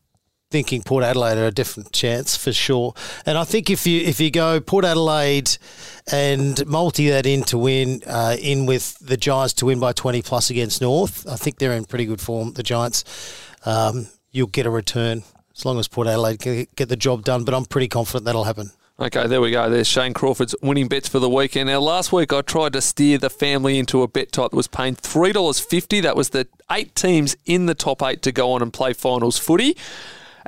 thinking Port Adelaide are a different chance for sure. And I think if you if you go Port Adelaide and multi that in to win, uh, in with the Giants to win by 20 plus against North, I think they're in pretty good form. The Giants, um, you'll get a return as long as Port Adelaide can get the job done. But I'm pretty confident that'll happen. Okay, there we go. There's Shane Crawford's winning bets for the weekend. Now, last week I tried to steer the family into a bet type that was paying $3.50. That was the eight teams in the top eight to go on and play finals footy.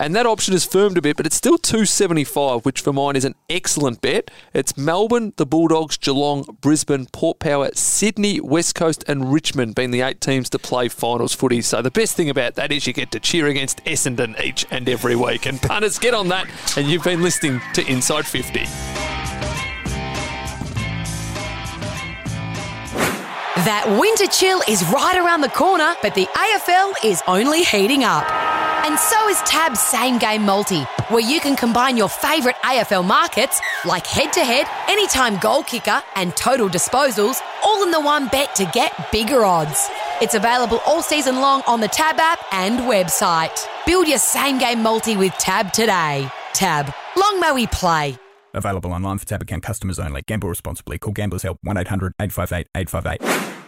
And that option has firmed a bit, but it's still 275, which for mine is an excellent bet. It's Melbourne, the Bulldogs, Geelong, Brisbane, Port Power, Sydney, West Coast, and Richmond being the eight teams to play finals footy. So the best thing about that is you get to cheer against Essendon each and every week. And punters, get on that. And you've been listening to Inside 50. That winter chill is right around the corner, but the AFL is only heating up. And so is TAB's Same Game Multi, where you can combine your favourite AFL markets like head to head, anytime goal kicker, and total disposals, all in the one bet to get bigger odds. It's available all season long on the TAB app and website. Build your Same Game Multi with TAB today. Tab, long may we play. Available online for TAB account customers only. Gamble responsibly. Call Gamblers Help 1 800 858 858.